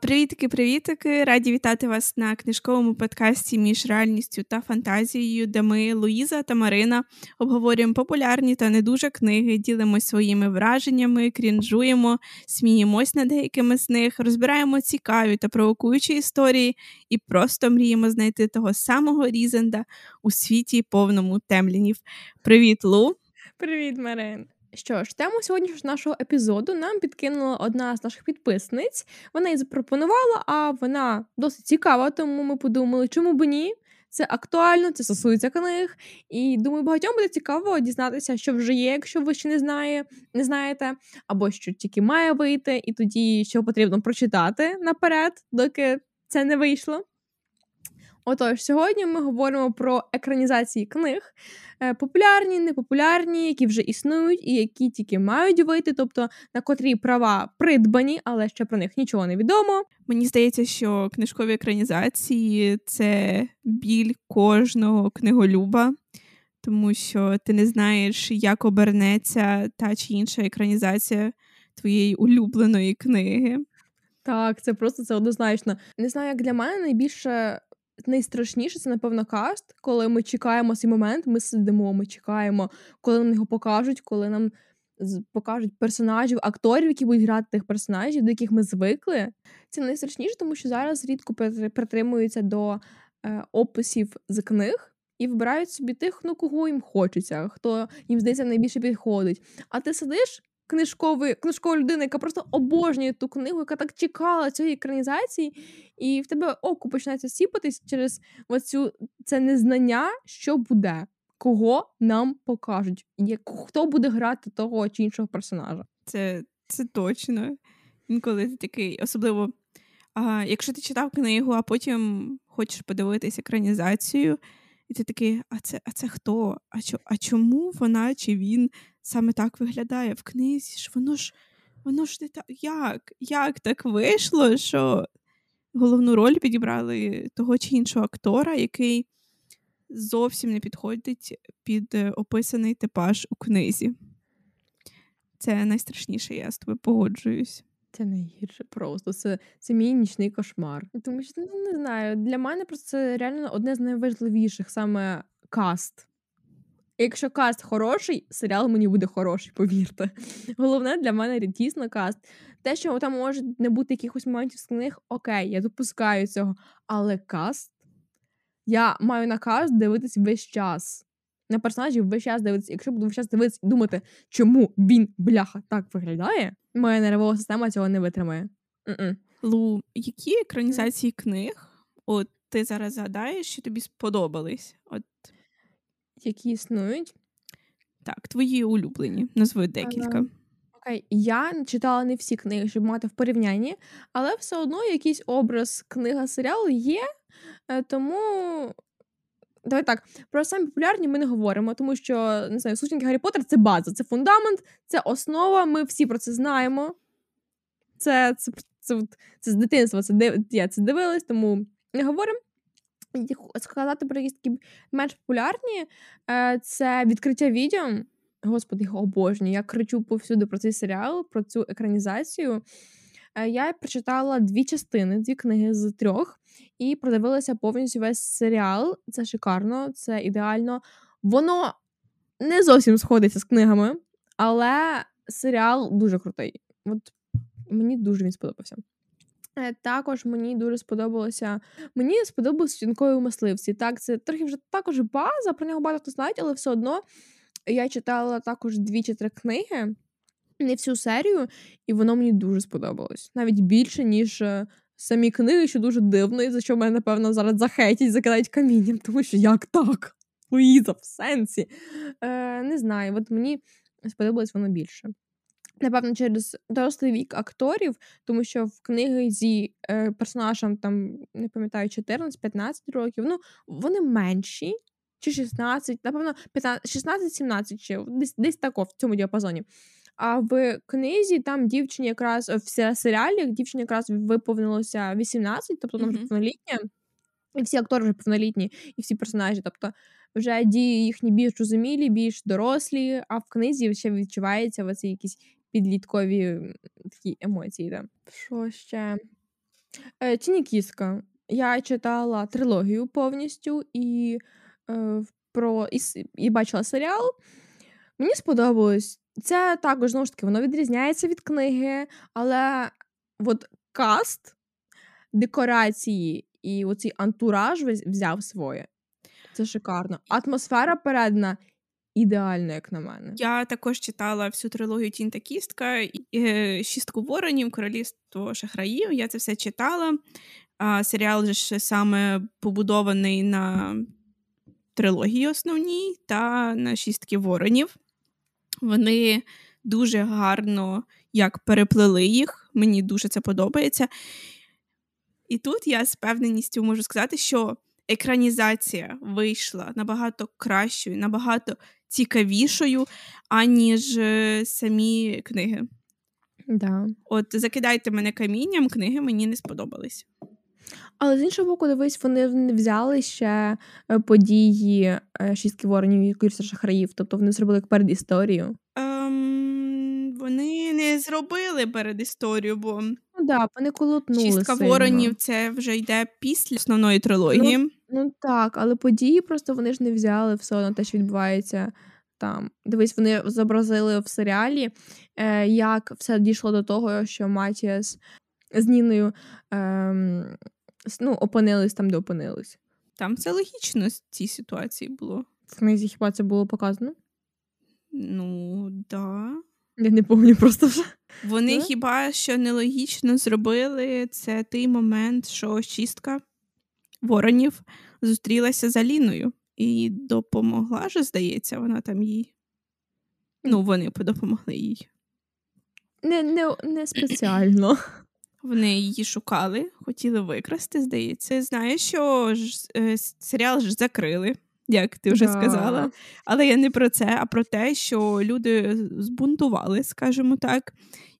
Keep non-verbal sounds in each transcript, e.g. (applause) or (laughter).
Привітики, привітики! Раді вітати вас на книжковому подкасті між реальністю та фантазією, де ми, Луїза та Марина, обговорюємо популярні та не дуже книги, ділимось своїми враженнями, крінжуємо, сміємось над деякими з них, розбираємо цікаві та провокуючі історії і просто мріємо знайти того самого Різенда у світі повному темлінів. Привіт, Лу! Привіт, Марин! Що ж, тему сьогоднішнього нашого епізоду нам підкинула одна з наших підписниць. Вона її запропонувала, а вона досить цікава, тому ми подумали, чому б ні. Це актуально, це стосується книг. І думаю, багатьом буде цікаво дізнатися, що вже є, якщо ви ще не знає, не знаєте, або що тільки має вийти, і тоді що потрібно прочитати наперед, доки це не вийшло. Отож, сьогодні ми говоримо про екранізації книг, е, популярні, непопулярні, які вже існують, і які тільки мають вийти, тобто на котрі права придбані, але ще про них нічого не відомо. Мені здається, що книжкові екранізації це біль кожного книголюба, тому що ти не знаєш, як обернеться та чи інша екранізація твоєї улюбленої книги. Так, це просто це однозначно. Не знаю, як для мене найбільше найстрашніше це, напевно, каст, коли ми чекаємо цей момент, ми сидимо, ми чекаємо, коли нам його покажуть, коли нам покажуть персонажів, акторів, які будуть грати тих персонажів, до яких ми звикли. Це найстрашніше, тому що зараз рідко притримуються до е, описів з книг. І вибирають собі тих, ну кого їм хочеться, хто їм здається найбільше підходить. А ти сидиш книжкової книжкова людина, яка просто обожнює ту книгу, яка так чекала цієї екранізації, і в тебе око починається сіпатись через оцю це незнання, що буде, кого нам покажуть, як, хто буде грати того чи іншого персонажа. Це це точно. Інколи ти такий, особливо, а, якщо ти читав книгу, а потім хочеш подивитись екранізацію. І ти такий, а це а це хто? А чо, а чому вона чи він саме так виглядає в книзі? ж Воно ж воно ж не так. Як? Як так вийшло, що головну роль підібрали того чи іншого актора, який зовсім не підходить під е, описаний типаж у книзі? Це найстрашніше, я з тобою погоджуюсь. Це найгірше просто. Це це мій нічний кошмар. Тому що ну, не знаю, для мене просто це реально одне з найважливіших саме каст. Якщо каст хороший, серіал мені буде хороший, повірте. Головне для мене дійсно каст. Те, що там може не бути якихось моментів з книг, окей, я допускаю цього. Але каст я маю на каст дивитись весь час. На персонажів весь час дивитися. Якщо буду весь час дивитися і думати, чому він, бляха, так виглядає, моя нервова система цього не витримає. Mm-mm. Лу, які екранізації книг от ти зараз згадаєш, що тобі сподобались? От які існують. Так, твої улюблені, назви декілька. Окей, я читала не всі книги, щоб мати в порівнянні, але все одно якийсь образ книга серіалу є. Е, тому. Давай так, про самі популярні ми не говоримо, тому що не знаю, сучники Гаррі Поттер — це база, це фундамент, це основа. Ми всі про це знаємо. Це це, це, це, це з дитинства це, я це дивилась, тому не говоримо сказати про якісь такі менш популярні, е, це відкриття відео. Господи, його обожнюю. Я кричу повсюди про цей серіал, про цю екранізацію. Е, я прочитала дві частини, дві книги з трьох, і продивилася повністю весь серіал. Це шикарно, це ідеально. Воно не зовсім сходиться з книгами, але серіал дуже крутий. От мені дуже він сподобався. Також мені дуже сподобалося. Мені сподобалось «Жінкою мисливці. Так, це трохи вже також база, про нього багато знають, але все одно я читала також дві чи три книги, не всю серію, і воно мені дуже сподобалось. Навіть більше, ніж е, самі книги, що дуже дивно, і за що мене, напевно, зараз захейтять, закидають камінням, тому що як так? Луїза, в сенсі. Е, Не знаю, от мені сподобалось воно більше. Напевно, через дорослий вік акторів, тому що в книзі е, персонажам там не пам'ятаю 14-15 років. Ну вони менші, чи 16, напевно, 16-17 чи десь десь тако в цьому діапазоні. А в книзі там дівчині якраз в серіалі дівчині якраз виповнилося 18, тобто вона вже повнолітня, і всі актори вже повнолітні, і всі персонажі. Тобто вже дії їхні більш розумілі, більш дорослі, а в книзі ще відчувається оці якісь підліткові такі емоції. Да. Що ще? Е, Тіні Кіска. Я читала трилогію повністю і е, про і, і бачила серіал. Мені сподобалось. Це також знову ж таки воно відрізняється від книги, але от каст, декорації і оцей антураж взяв своє. Це шикарно. Атмосфера передана ідеально, як на мене. Я також читала всю трилогію Тінь та Кістка, е, Шістку воронів, Королівство шахраїв. Я це все читала. А Серіал же саме побудований на трилогії основній та на шістки воронів. Вони дуже гарно як переплели їх. Мені дуже це подобається. І тут я з певненістю можу сказати, що екранізація вийшла набагато кращою, набагато цікавішою, аніж е, самі книги. Да. От закидайте мене камінням, книги мені не сподобались. Але з іншого боку, дивись, вони не взяли ще е, події е, шістки воронів і курсу шахраїв, тобто вони зробили як перед історію. Ем, Вони не зробили перед історію, бо ну, да, вони колотнули шістка сильно. воронів це вже йде після основної трилогії. Ну, ну так, але події просто вони ж не взяли все одно те, що відбувається там. Дивись, вони зобразили в серіалі, е, як все дійшло до того, що Матіас з Ніною. Е, ну, опинились там, де опинились. Там все логічно з цій ситуації було. В книзі хіба це було показано? Ну, да. Я не пам'ятаю просто вже. Вони yeah? хіба що нелогічно зробили це той момент, що шістка воронів зустрілася з Аліною і допомогла ж, здається, вона там їй. Ну, вони допомогли їй. Не, не, Не спеціально. (clears throat) Вони її шукали, хотіли викрасти, здається. Знаєш, що ж, е, серіал ж закрили, як ти вже да. сказала. Але я не про це, а про те, що люди збунтували, скажімо так,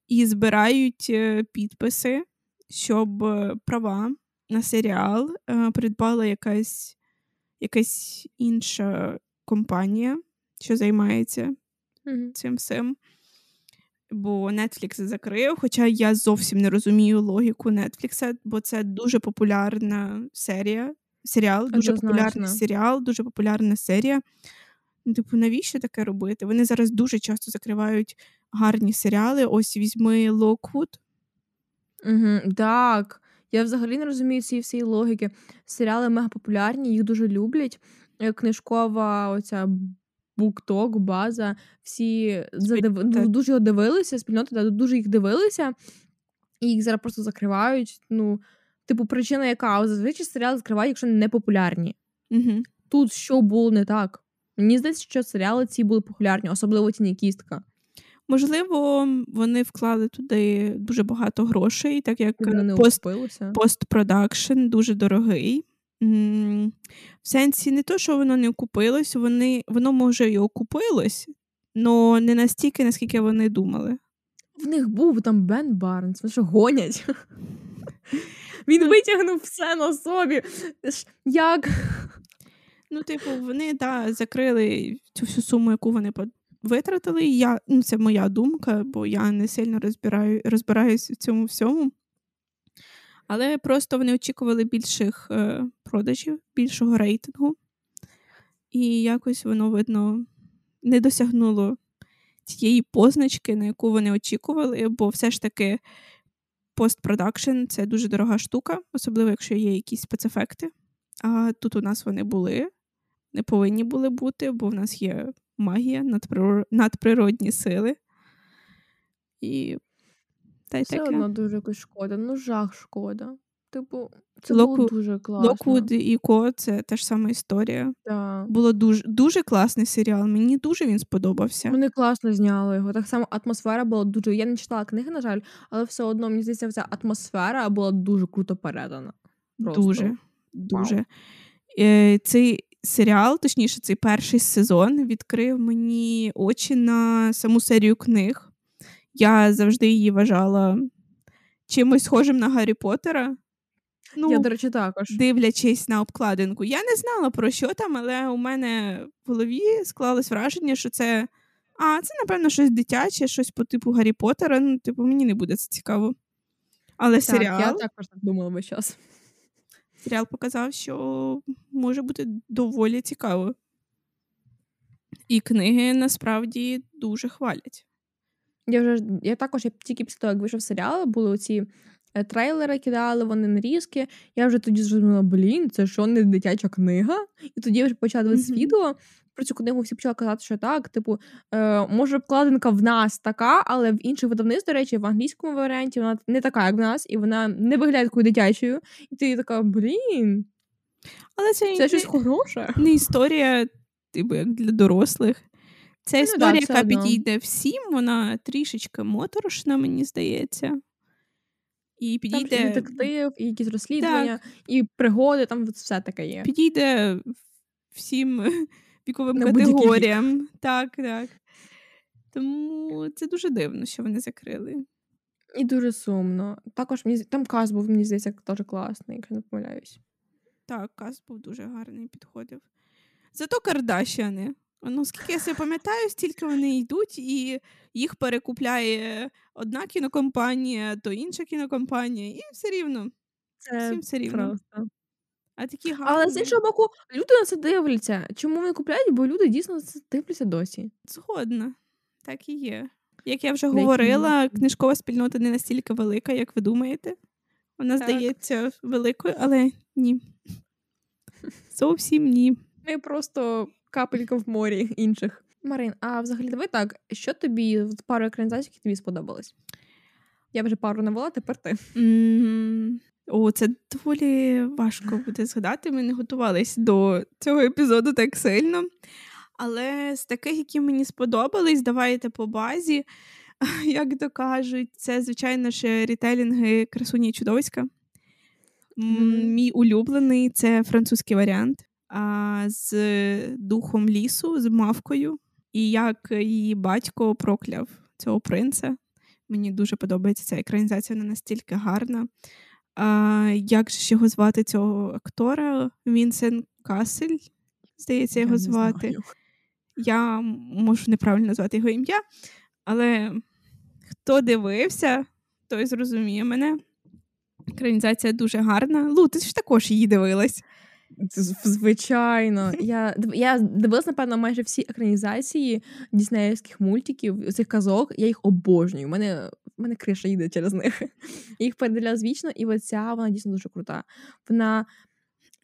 і збирають е, підписи, щоб е, права на серіал придбала якась, якась інша компанія, що займається mm-hmm. цим всім бо Netflix закрив. Хоча я зовсім не розумію логіку Netflix, бо це дуже популярна серія. Серіал, дуже популярний серіал, дуже популярна серія. Ну, типу, навіщо таке робити? Вони зараз дуже часто закривають гарні серіали. Ось візьми Локвуд. Угу, Так. Я взагалі не розумію цієї всієї логіки. Серіали мега популярні, їх дуже люблять. Е, книжкова оця BookTok, база, всі задив... дуже його дивилися, спільнота дуже їх дивилися, і їх зараз просто закривають. Ну, типу, причина, яка зазвичай серіали закривають, якщо не популярні. Угу. Тут що було не так. Мені здається, що серіали ці були популярні, особливо тіні кістка. Можливо, вони вклали туди дуже багато грошей, так як пост, постпродакшн дуже дорогий. В сенсі не то, що воно не окупилось, вони, воно може і окупилось, але не настільки, наскільки вони думали. В них був там Бен Барнс, вони що гонять. Він ну, витягнув все на собі. Як? Ну, типу, вони да, закрили цю всю суму, яку вони витратили. Я, ну, Це моя думка, бо я не сильно розбираю, розбираюсь в цьому всьому. Але просто вони очікували більших е, продажів, більшого рейтингу, і якось воно, видно, не досягнуло тієї позначки, на яку вони очікували, бо все ж таки постпродакшн це дуже дорога штука, особливо якщо є якісь спецефекти. А тут у нас вони були, не повинні були бути, бо в нас є магія, надприродні сили. І та й Все таке. одно дуже якось шкода. Ну, жах шкода. Типу, це Локву... було дуже класно. Локвуд і Ко, це та ж сама історія. Да. Було дуже дуже класний серіал. Мені дуже він сподобався. Вони класно зняли його. Так само атмосфера була дуже. Я не читала книги, на жаль, але все одно мені здається, ця атмосфера була дуже круто передана. Просто. Дуже, дуже. Е, Цей серіал, точніше, цей перший сезон, відкрив мені очі на саму серію книг. Я завжди її вважала чимось схожим на Гаррі Поттера. Ну, Я, до речі, також. Дивлячись на обкладинку. Я не знала про що там, але у мене в голові склалось враження, що це. А, це, напевно, щось дитяче, щось по типу Гаррі Поттера. Ну, типу, мені не буде це цікаво. Але Так, серіал, я також так думала весь час. серіал показав, що може бути доволі цікаво. І книги насправді дуже хвалять. Я вже я також я тільки після того, як вийшов серіал, були оці трейлери, кидали, вони нарізки. Я вже тоді зрозуміла, блін, це що не дитяча книга? І тоді вже дивитися Мгм. відео. Про цю книгу всі почали казати, що так, типу, е, може, обкладинка в нас така, але в інших видавництв, до речі, в англійському варіанті вона не така, як в нас, і вона не виглядає такою дитячою. І ти така, блін, Але це, це не, щось хороше. не історія, типу, як для дорослих. Це Ну історія, все яка одно. підійде всім, вона трішечки моторошна, мені здається. І Там і детектив, і якісь розслідування, і пригоди, там все таке є. підійде всім (laughs) віковим На будь-який вік. категоріям. Так, так. Тому це дуже дивно, що вони закрили. І дуже сумно. Також мені там каз був, мені здається, теж класний, якщо не помиляюсь. Так, каз був дуже гарний, підходив. Зато Кардашіани. Ну, скільки я себе пам'ятаю, стільки вони йдуть, і їх перекупляє одна кінокомпанія, то інша кінокомпанія, і все рівно. Це Всім все рівно. просто. А такі гарні. Але з іншого боку, люди на це дивляться. Чому вони купляють? Бо люди дійсно на це дивляться досі. Згодна. Так і є. Як я вже Деякі говорила, люди. книжкова спільнота не настільки велика, як ви думаєте. Вона Так. здається великою, але ні. (laughs) Зовсім ні. Ми просто капелька в морі інших. Марин, а взагалі давай так, що тобі з пару екранізацій, які тобі сподобались? Я вже пару навела, тепер ти. О, це доволі важко буде згадати. Ми не готувались до цього епізоду так сильно. Але з таких, які мені сподобались, давайте по базі. (laughs) Як то кажуть, це, звичайно ж, рітейлінги красуні і чудовиська. Мій улюблений це французький варіант з духом лісу, з мавкою. І як її батько прокляв цього принца. Мені дуже подобається ця екранізація, вона настільки гарна. А, як же ж його звати цього актора? Вінсен Касель, здається, його Я звати. знаю. Я можу неправильно назвати його ім'я, але хто дивився, той зрозуміє мене. Екранізація дуже гарна. Лу, ти ж також її дивилась. Звичайно. Я, я дивилась, напевно, майже всі екранізації діснеївських мультиків, цих казок. Я їх обожнюю. У мене, у мене криша їде через них. Я їх передивлялась вічно, і оця вона дійсно дуже крута. Вона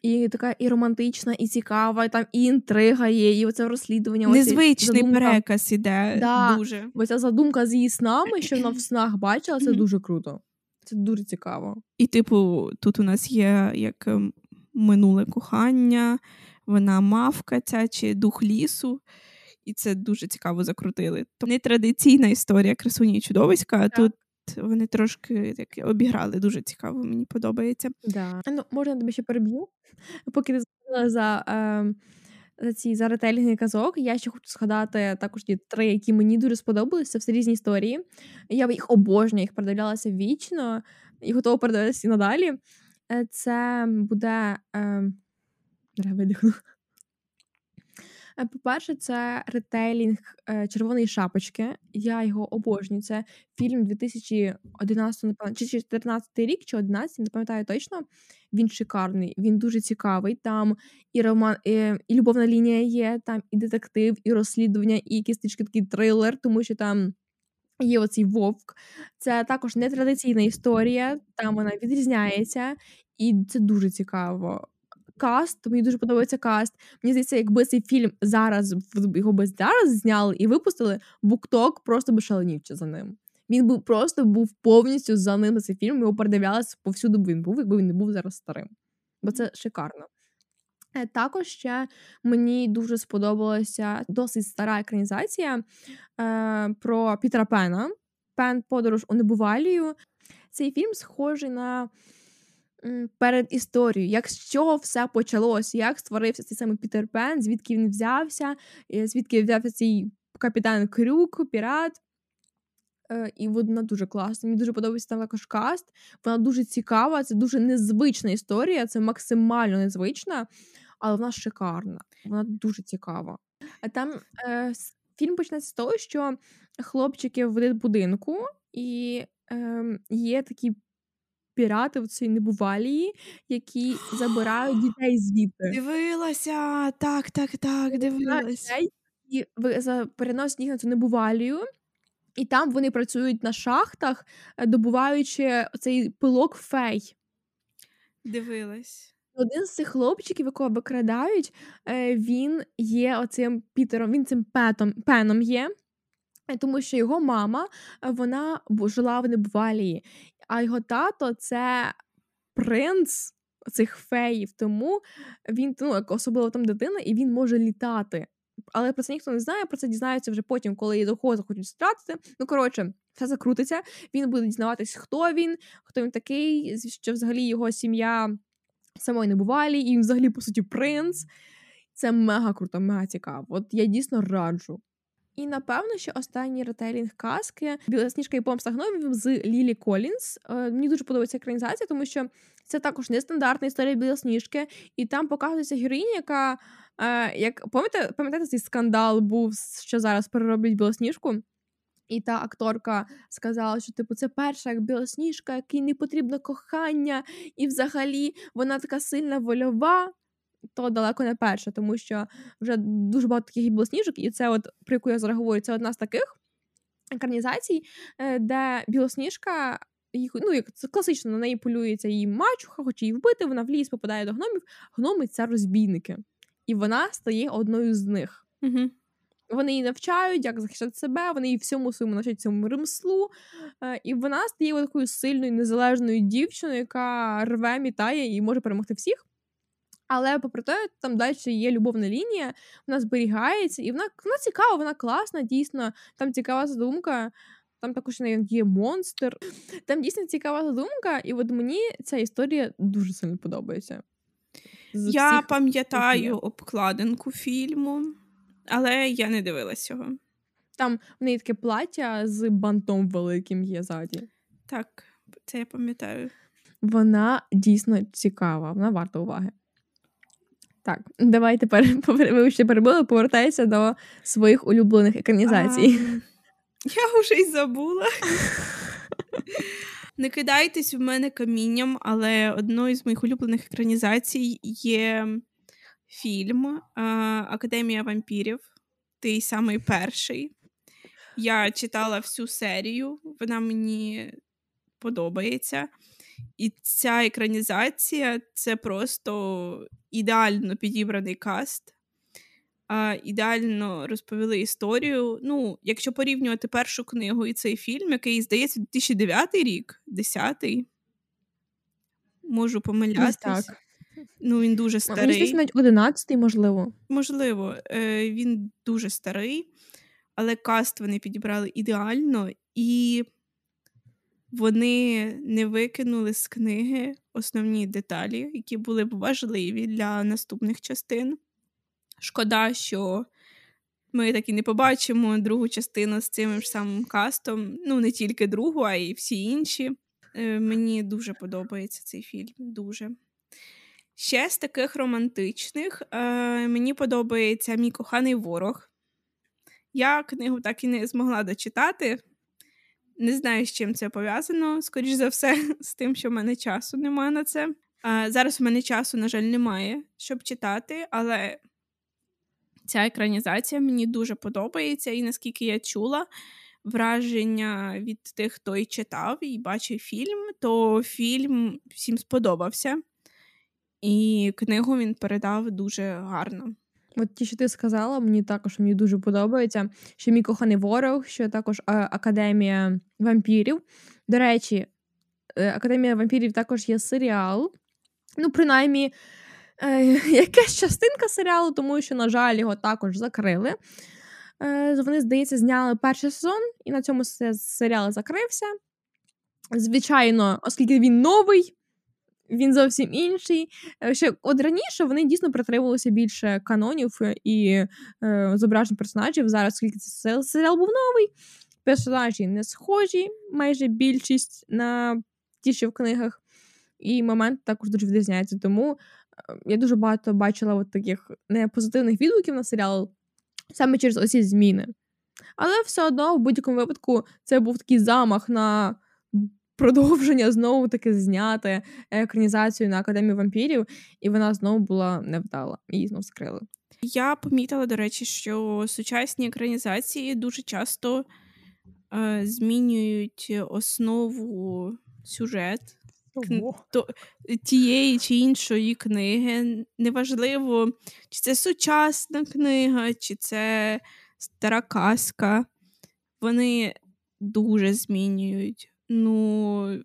і така і романтична, і цікава, і там і інтрига є, і оце розслідування. Незвичний задумка. переказ іде Да. дуже. Бо ця задумка з її снами, що вона в снах бачила, це дуже круто. Це дуже цікаво. І, типу, тут у нас є як ем, минуле кохання, вона мавка ця чи дух лісу. І це дуже цікаво закрутили. То нетрадиційна історія красуні і чудовиська, а тут вони трошки так обіграли. Дуже цікаво, мені подобається. Да. Ну, можна тебе ще переб'ю? Поки ти згадала за, е, за ці за ретелінги казок, я ще хочу згадати також ті три, які мені дуже сподобалися. Це все різні історії. Я їх обожнюю, їх передивлялася вічно і готова передивлятися і надалі. Е, Це буде. Е, видихну. Е, По-перше, це ретейлінг червоної шапочки. Я його обожнюю. Це фільм 2011, напевно, чи 14 рік, чи 11, не пам'ятаю точно. Він шикарний, він дуже цікавий. Там і роман, і, і любовна лінія є, там і детектив, і розслідування, і трішки такий трилер, тому що там. Є оцей вовк. Це також нетрадиційна історія, там вона відрізняється, і це дуже цікаво. Каст, мені дуже подобається каст. Мені здається, якби цей фільм зараз його би зараз зняли і випустили, Букток просто би шаленівче за ним. Він би просто був повністю за ним на цей фільм. Його передивлялися повсюди б він був, якби він не був зараз старим. Бо це шикарно. Е, Також ще мені дуже сподобалася досить стара екранізація е, про Пітера Пена. Пен Подорож у небувалію. Цей фільм схожий на м, перед історією, як з чого все почалось, як створився цей самий Пітер Пен, звідки він взявся, е, звідки взявся цей капітан Крюк, пірат. Е, І вона дуже класна. Мені дуже подобається там також каст. Вона дуже цікава, це дуже незвична історія, це максимально незвична, але вона шикарна. Вона дуже цікава. А там е, фільм почнеться з того, що хлопчики в будинку, і е, є такий пірати в цій небувалії, які забирають (gasps) дітей звідти. Дивилася, так, так, так, дивилася. І переносять їх на цю небувалію, і там вони працюють на шахтах, е, добуваючи цей пилок фей. Дивилась. Один з цих хлопчиків, якого викрадають, е, він є оцим Пітером, він цим петом, пеном є, е, тому що його мама вона жила в небувалії, а його тато це принц цих феїв, тому він ну, особливо там дитина, і він може літати але про це ніхто не знає, про це дізнається вже потім, коли її його захочуть стратити. Ну, коротше, все закрутиться. Він буде дізнаватись, хто він, хто він такий, що взагалі його сім'я самої небувалі, і він взагалі, по суті, принц. Це мега круто, мега цікаво. От я дійсно раджу. І напевно, що останній ретейлінг казки Білосніжка і помста гномів з Лілі Колінс. Е, мені дуже подобається екранізація, тому що це також нестандартна історія Білосніжки, і там показується героїня, яка Е, як пам'ятаєте, пам'ятаєте, цей скандал був, що зараз перероблять білосніжку? І та акторка сказала, що типу це перша як білосніжка, якій не потрібно кохання, і взагалі вона така сильна вольова. То далеко не перша, тому що вже дуже багато таких білосніжок, і це, от про яку я зараз говорю, це одна з таких екранізацій, е, де білосніжка їх, ну, як це класично на неї полюється її мачуха, хоче її вбити, вона в ліс попадає до гномів. Гноми це розбійники і вона стає одною з них. Угу. Вони її навчають, як захищати себе, вони її всьому своєму навчать цьому ремслу. Е, і вона стає такою сильною, незалежною дівчиною, яка рве, мітає і може перемогти всіх. Але, попри те, там далі є любовна лінія, вона зберігається, і вона вона цікава, вона класна, дійсно. Там цікава задумка. Там також є монстр. Там дійсно цікава задумка, і от мені ця історія дуже сильно подобається. Я всіх пам'ятаю обкладинку фільму, але я не дивилась його. Там в неї таке плаття з бантом великим є ззаді. Так, це я пам'ятаю. Вона дійсно цікава, вона варта уваги. Так, давай тепер (laughs) ви ще перебули, повертайся до своїх улюблених екранізацій. А, я вже й забула. (laughs) Не кидайтесь в мене камінням, але одною з моїх улюблених екранізацій є фільм Академія вампірів. Той самий перший. Я читала всю серію, вона мені подобається. І ця екранізація це просто ідеально підібраний каст ідеально розповіли історію. Ну, якщо порівнювати першу книгу і цей фільм, який здається 2009 рік, 10-й, можу помилятись. Так. Ну, він дуже старий. Мені навіть 11-й, можливо. Можливо, е, він дуже старий, але каст вони підібрали ідеально, і вони не викинули з книги основні деталі, які були б важливі для наступних частин. Шкода, що ми так і не побачимо другу частину з цим ж самим кастом. Ну, не тільки другу, а й всі інші. Е, мені дуже подобається цей фільм. Дуже. Ще з таких романтичних е, мені подобається мій коханий ворог. Я книгу так і не змогла дочитати. Не знаю, з чим це пов'язано. Скоріш за все, (laughs) з тим, що в мене часу немає на це. Е, зараз у мене часу, на жаль, немає, щоб читати, але ця екранізація мені дуже подобається, і наскільки я чула враження від тих, хто і читав і бачив фільм, то фільм всім сподобався, і книгу він передав дуже гарно. От ті, що ти сказала, мені також мені дуже подобається. Що мій коханий ворог, що також Академія вампірів. До речі, е, Академія вампірів також є серіал. Ну, принаймні, е, (laughs) якась частинка серіалу, тому що, на жаль, його також закрили. Е, Вони, здається, зняли перший сезон, і на цьому серіал закрився. Звичайно, оскільки він новий, він зовсім інший. Е, ще От раніше вони дійсно притримувалися більше канонів і е, зображень персонажів. Зараз, оскільки це серіал був новий, персонажі не схожі, майже більшість на ті, що в книгах. І момент також дуже відрізняється. Тому я дуже багато бачила от таких непозитивних відгуків на серіал саме через оці зміни. Але все одно, в будь-якому випадку, це був такий замах на продовження знову таки зняти екранізацію на Академію вампірів, і вона знову була невдала. Її знову скрили. Я помітила, до речі, що сучасні екранізації дуже часто е, змінюють основу сюжет то, тієї чи іншої книги. Неважливо, чи це сучасна книга, чи це стара казка. Вони дуже змінюють. Ну,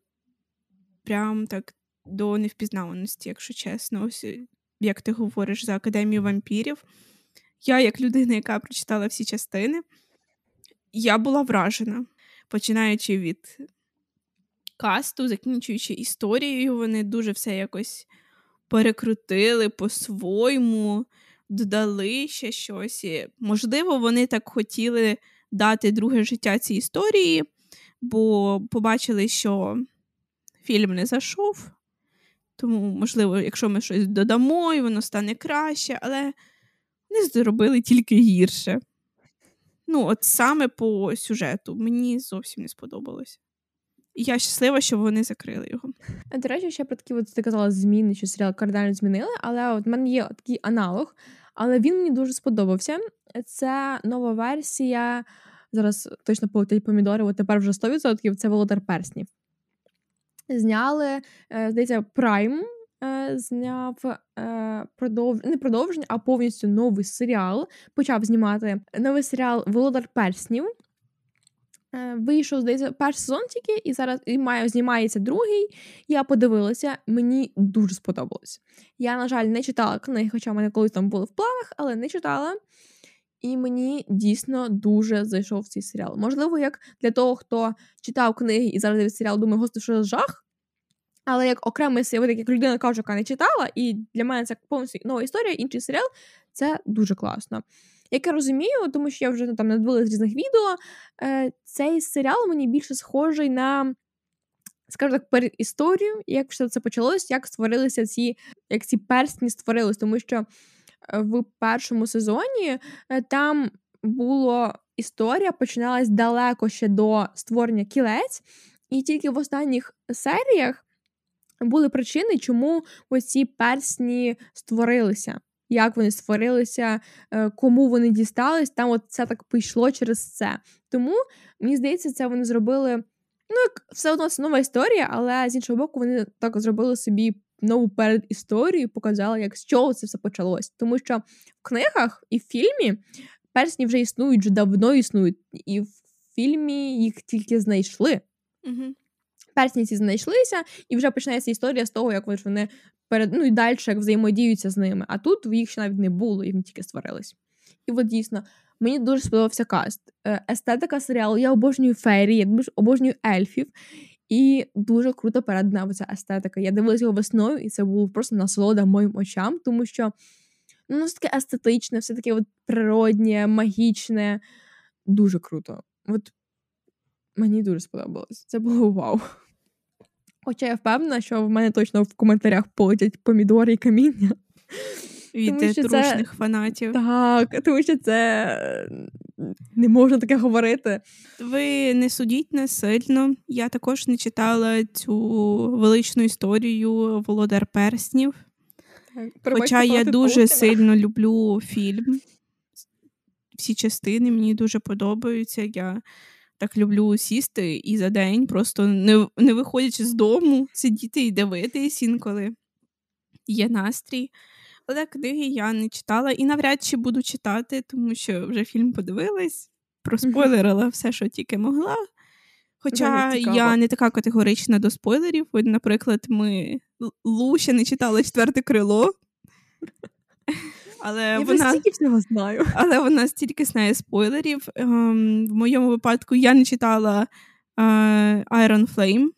прям так до невпізнаваності, якщо чесно. Ось як ти говориш за Академію вампірів. Я, як людина, яка прочитала всі частини, я була вражена, починаючи від касту, закінчуючи історією, вони дуже все якось перекрутили по-своєму, додали ще щось. І, Можливо, вони так хотіли дати друге життя цій історії, бо побачили, що фільм не зайшов. Тому, можливо, якщо ми щось додамо, і воно стане краще, але вони зробили тільки гірше. Ну, от саме по сюжету мені зовсім не сподобалось. Я щаслива, що вони закрили його. До речі, ще про такі, от ти казала, зміни, що серіал кардинально змінили, але от в мене є такий аналог, але він мені дуже сподобався. Це нова версія. Зараз точно полетять помідори, от тепер вже 100%, це Володар Перснів. Зняли, е, здається, Prime е, зняв е, продов... не продовження, а повністю новий серіал. Почав знімати новий серіал Володар Перснів. Вийшов, здається, перший сезон тільки, і зараз і має, знімається другий. Я подивилася, мені дуже сподобалось. Я, на жаль, не читала книги, хоча в мене колись там були в планах, але не читала. І мені дійсно дуже зайшов цей серіал. Можливо, як для того, хто читав книги і зараз дивиться серіал, думає, господи, що жах. Але як окремий серіал, як людина каже, яка не читала, і для мене це повністю нова історія, інший серіал це дуже класно. Як я розумію, тому що я вже ну, там надивилась різних відео, е, цей серіал мені більше схожий на, скажімо так, перед історію, як все це почалось, як створилися ці, як ці персні створились, тому що е, в першому сезоні е, там було історія, починалась далеко ще до створення кілець, і тільки в останніх серіях були причини, чому ось ці персні створилися як вони створилися, е, кому вони дістались, там от це так пішло через це. Тому мені здається, це вони зробили. Ну, як все одно це нова історія, але з іншого боку, вони так зробили собі нову передісторію, показали, як з чого це все почалось. Тому що в книгах і в фільмі персні вже існують, вже давно існують, і в фільмі їх тільки знайшли. Угу. Персні ці знайшлися, і вже починається історія з того, як вони перед, ну і далі як взаємодіються з ними. А тут їх ще навіть не було, і вони тільки створились. І от дійсно, мені дуже сподобався каст. Е, естетика серіалу, я обожнюю ферії, я обожнюю ельфів. І дуже круто передана ця естетика. Я дивилася його весною, і це було просто насолода моїм очам, тому що ну, все таке естетичне, все таке от природнє, магічне. Дуже круто. От мені дуже сподобалось. Це було вау. Хоча я впевнена, що в мене точно в коментарях полетять помідори і каміння. Від трушних це... фанатів. Так, тому що це не можна таке говорити. Ви не судіть нас сильно. Я також не читала цю величну історію Володар Перснів. Так, Хоча я дуже Путіна. сильно люблю фільм. Всі частини мені дуже подобаються. Я так люблю сісти і за день, просто не не виходячи з дому, сидіти і дивитись інколи є настрій. Але книги я не читала і навряд чи буду читати, тому що вже фільм подивилась, проспойлерила все, що тільки могла. Хоча я не така категорична до спойлерів. Наприклад, ми Лу ще не читала четверте крило. Але Я вона стільки всього знаю. (laughs) Але вона стільки знає спойлерів. Ем, в моєму випадку я не читала е, Iron Flame,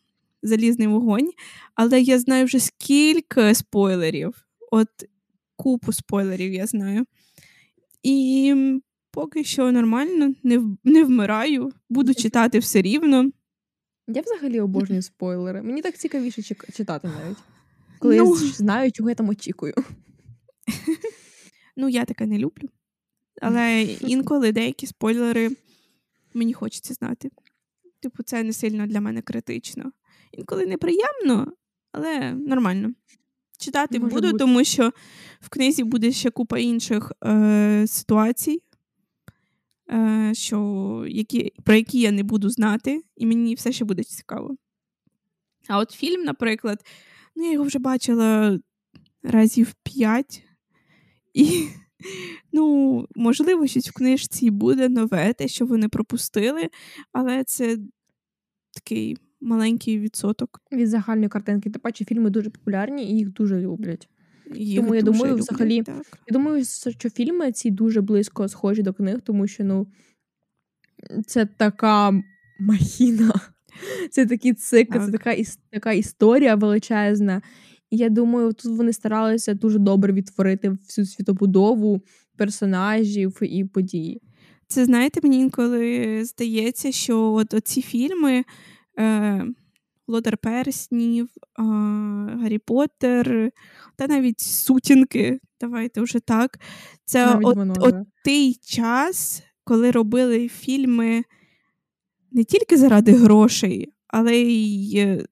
Залізний вогонь, але я знаю вже скільки спойлерів. От купу спойлерів я знаю. І поки що нормально, не не вмираю, буду читати все рівно. Я взагалі обожнюю спойлери. Мені так цікавіше читати навіть. Коли ну... я знаю, чого я там очікую. (laughs) Ну, я таке не люблю. Але інколи деякі спойлери мені хочеться знати. Типу, це не сильно для мене критично. інколи неприємно, але нормально. Читати Може буду, бути. тому що в книзі буде ще купа інших е, ситуацій, е, що, які, про які я не буду знати, і мені все ще буде цікаво. А от фільм, наприклад, ну я його вже бачила разів п'ять, і (laughs) ну, можливо, щось в книжці буде нове, те, що вони пропустили, але це такий маленький відсоток. Від загальної картинки. Тим паче фільми дуже популярні і їх дуже люблять. Їх Тому я думаю, люблять, взагалі, так. Я думаю, що фільми ці дуже близько схожі до книг, тому що ну це така махіна, (laughs) це такий цикл, це така, іс- така історія величезна. Я думаю, тут вони старалися дуже добре відтворити всю світобудову персонажів і події. Це знаєте, мені інколи здається, що от оці фільми е, Володар Перснів, е, Гаррі Поттер та навіть сутінки, давайте вже так. Це Навіть от, воно, от да. той час, коли робили фільми не тільки заради грошей, але й е,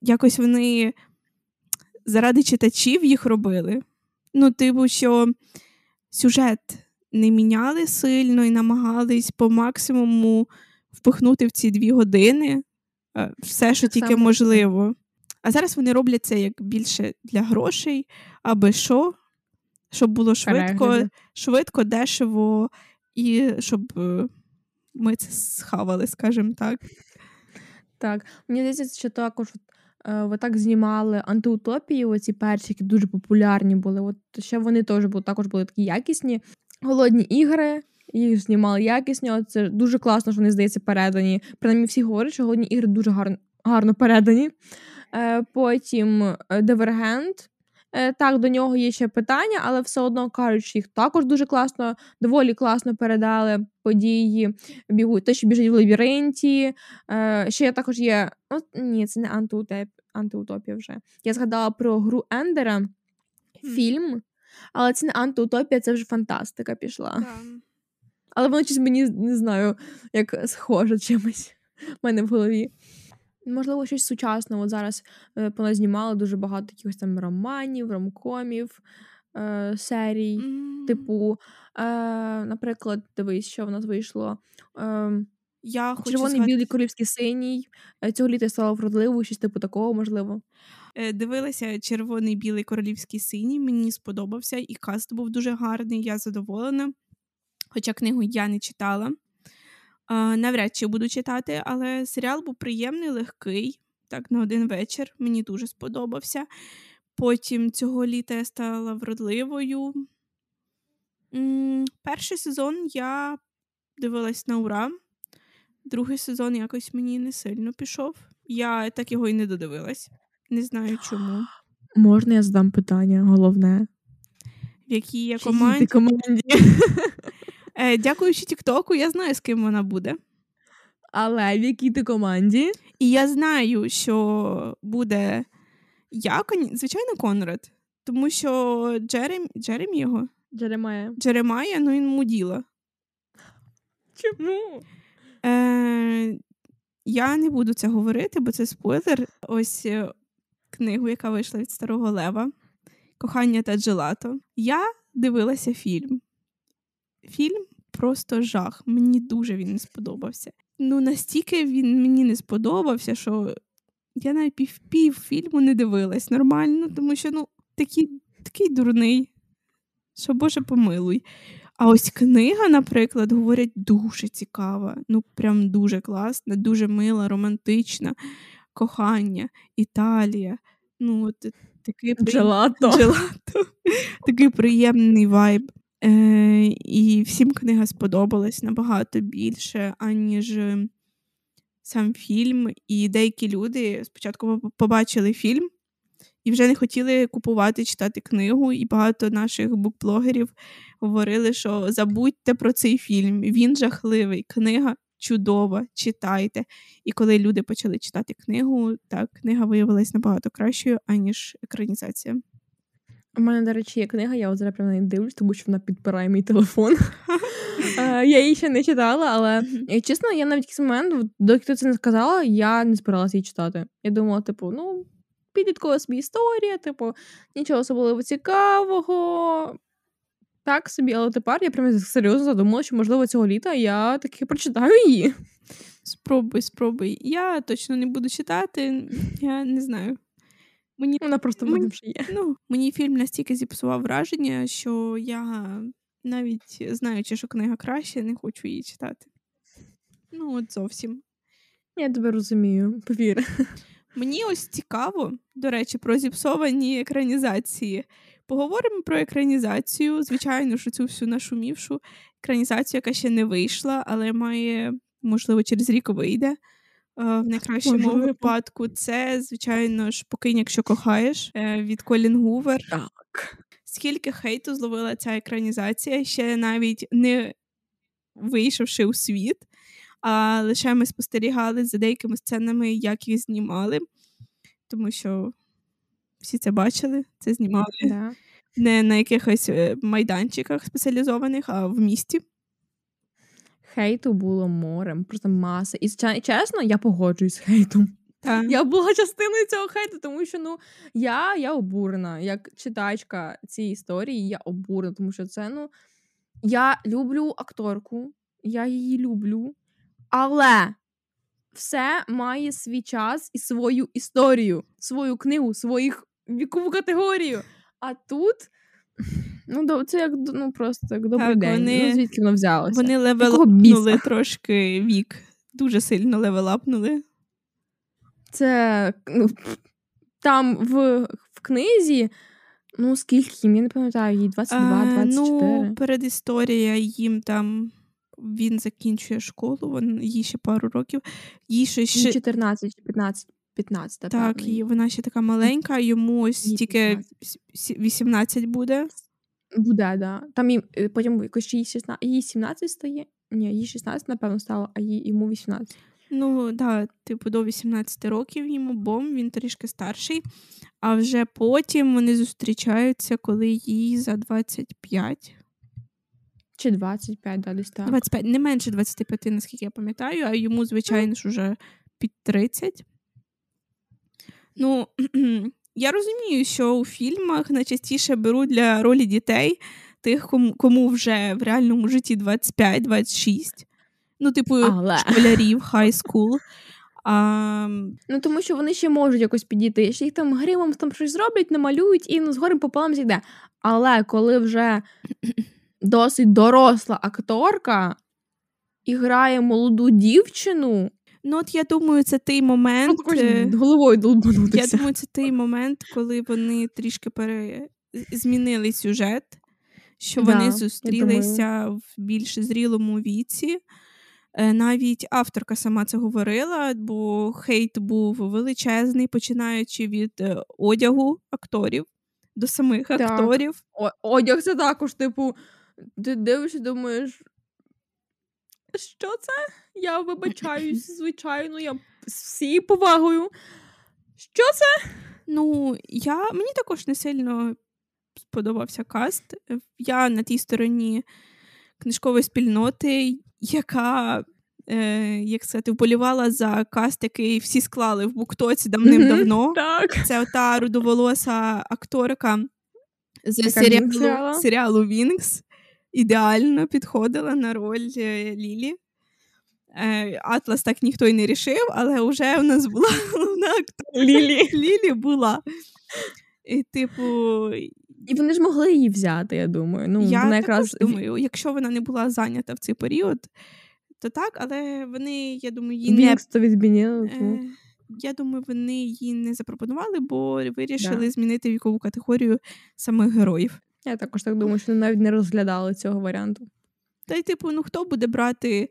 якось вони заради читачів їх робили. Ну, типу, що сюжет не міняли сильно і намагались по максимуму впихнути в ці дві години е, все, що Так тільки можливо. А зараз вони роблять це як більше для грошей, аби що, щоб було швидко, Перегляди. швидко, дешево, і щоб е, ми це схавали, скажімо так. Так, мені здається, що також от, ви так знімали антиутопії, оці перші, які дуже популярні були. От ще вони теж були, також були такі якісні. Голодні ігри, їх знімали якісно. Це дуже класно, що вони, здається, передані. Принаймні всі говорять, що голодні ігри дуже гарно, гарно передані. Е, потім е, Дивергент. Е, так, до нього є ще питання, але все одно кажуть, що їх також дуже класно, доволі класно передали події. Бігуть, те, що біжить в лабіринті. Е, ще також є. От, ні, це не антиутеп, антиутопія вже. Я згадала про гру Ендера, фільм, але це не антиутопія, це вже фантастика пішла. Але воно щось мені не знаю, як схоже чимось в мене в голові. Можливо, щось сучасне. От зараз е, поназнімали дуже багато якихось там романів, ромкомів, е, серій. М, Типу, е, наприклад, дивись, що в нас вийшло. Е, я хочу Червоний, згад- білий, королівський синій. Е, Цього літа я стала вродливою, щось типу такого, можливо. Е, Дивилася червоний, білий, королівський синій. Мені сподобався, і каст був дуже гарний, я задоволена. Хоча книгу я не читала. Навряд чи буду читати, але серіал був приємний, легкий, так, на один вечір. Мені дуже сподобався. Потім цього літа я стала вродливою. Перший сезон я дивилась на ура. Другий сезон якось мені не сильно пішов. Я так його і не додивилась. Не знаю чому. (gasps) Можна я задам питання, головне. В якій я команді. команді? (laughs) Е, дякуючи Тіктоку, я знаю, з ким вона буде. Але в якій ти команді? І я знаю, що буде я, звичайно, Конрад. Тому що Джерем... Джеремі його? Джеремая. Джеремая, ну він муділа. Чому? Е, я не буду це говорити, бо це спойлер. Ось е, книгу, яка вийшла від Старого Лева Кохання та Джелато. Я дивилася фільм. Фільм просто жах. Мені дуже він не сподобався. Ну, настільки він мені не сподобався, що я навіть пів, пів фільму не дивилась нормально, тому що ну, такий, такий дурний, що Боже помилуй. А ось книга, наприклад, говорять, дуже цікава. Ну, прям дуже класна, дуже мила, романтична, кохання, Італія. Ну, от такий при- Джелато. Джелато. Такий приємний вайб. Е, і всім книга сподобалась набагато більше, аніж е, сам фільм. І деякі люди спочатку побачили фільм і вже не хотіли купувати, читати книгу. І багато наших букблогерів говорили, що забудьте про цей фільм. Він жахливий, книга чудова, читайте. І коли люди почали читати книгу, так, книга виявилась набагато кращою, аніж екранізація. У мене, до речі, є книга, я от зараз прямо на неї дивлюсь, тому що вона підпирає мій телефон. (laughs) Е, я її ще не читала, але чесно, я навіть якийсь момент, доки ти це не сказала, я не збиралася її читати. Я думала, типу, ну, підліткова собі історія, типу, нічого особливо цікавого. Так собі, але тепер я прямо серйозно задумала, що, можливо, цього літа я таки прочитаю її. Спробуй, спробуй. Я точно не буду читати, я не знаю. Мені Вона просто в мене вже є. Ну, Мені фільм настільки зіпсував враження, що я навіть знаючи, що книга краще, не хочу її читати. Ну, от зовсім. Я тебе розумію, повір. Мені ось цікаво, до речі, про зіпсовані екранізації. Поговоримо про екранізацію. Звичайно, що цю всю нашумівшу екранізацію, яка ще не вийшла, але має, можливо, через рік вийде. В найкращому Можливо. випадку це, звичайно ж, покинь, якщо кохаєш е, від Колін Гувер. Так. Скільки хейту зловила ця екранізація, ще навіть не вийшовши у світ, а лише ми спостерігали за деякими сценами, як їх знімали, тому що всі це бачили, це знімали да. не на якихось е, майданчиках спеціалізованих, а в місті. Хейту було морем, просто маса. І чесно, я погоджуюсь з хейтом. Так. Я була частиною цього хейту, тому що ну я я обурена. Як читачка цієї історії, я обурена, тому що це ну я люблю акторку, я її люблю, але все має свій час і свою історію, свою книгу, своїх вікову категорію. А тут. Ну, це як ну просто як добрий так, день. Вони, ну, звідки воно взялося? Вони левелапнули трошки вік. Дуже сильно левелапнули. Це ну, там в в книзі. Ну, скільки їм, я не пам'ятаю, їй 22, 24. Ну, передісторія їм там він закінчує школу, він, їй ще пару років. Їй ще... 14 15. 15, Так, і вона ще така маленька, йому ось тільки 18 буде. Буде, да. Там їм е, потім якось їй 16, їй 17 стає. Ні, їй 16, напевно, стало, а їй йому 18. Ну, да, типу, до 18 років йому бом, він трішки старший. А вже потім вони зустрічаються, коли їй за 25. Чи 25, да, десь так. 25, не менше 25, наскільки я пам'ятаю, а йому, звичайно ж, уже під 30. Ну, (clears throat) я розумію, що у фільмах найчастіше беруть для ролі дітей тих, кому вже в реальному житті 25-26. Ну, типу, Але... школярів, хай скул. (laughs) А... Ну, тому що вони ще можуть якось підійти. Якщо їх там гримом там щось зроблять, намалюють і ну, згорем пополам зійде. Але коли вже (clears throat) досить доросла акторка і грає молоду дівчину, Ну, от я думаю, це той момент. Е, головою долбанутися. Я думаю, це той момент, коли вони трішки пере... змінили сюжет, що да, вони зустрілися в більш зрілому віці. Е, навіть авторка сама це говорила, бо хейт був величезний, починаючи від е, одягу акторів до самих так. акторів. О, одяг це також, типу, ти дивишся, думаєш, що це? Я вибачаюсь, (laughs) звичайно, я з всією повагою. Що це? Ну, я мені також не сильно сподобався каст. Я на тій стороні книжкової спільноти, яка, е, як сказати, вболівала за каст, який всі склали в буктоці давним-давно. (laughs) Так. Це ота рудоволоса акторка з серіалу, серіалу Вінкс. Ідеально підходила на роль е, Лілі. Е, Атлас так ніхто й не рішив, але вже у нас була (laughs) головна Лілі. Лілі була. І, типу... І вони ж могли її взяти, я думаю. Ну, Я вона якраз думаю, якщо вона не була зайнята в цей період, то так, але вони, я думаю, її не відмінили. Е, я думаю, вони її не запропонували, бо вирішили да. змінити вікову категорію самих героїв. Я також так думаю, що навіть не розглядали цього варіанту. Та й, типу, ну хто буде брати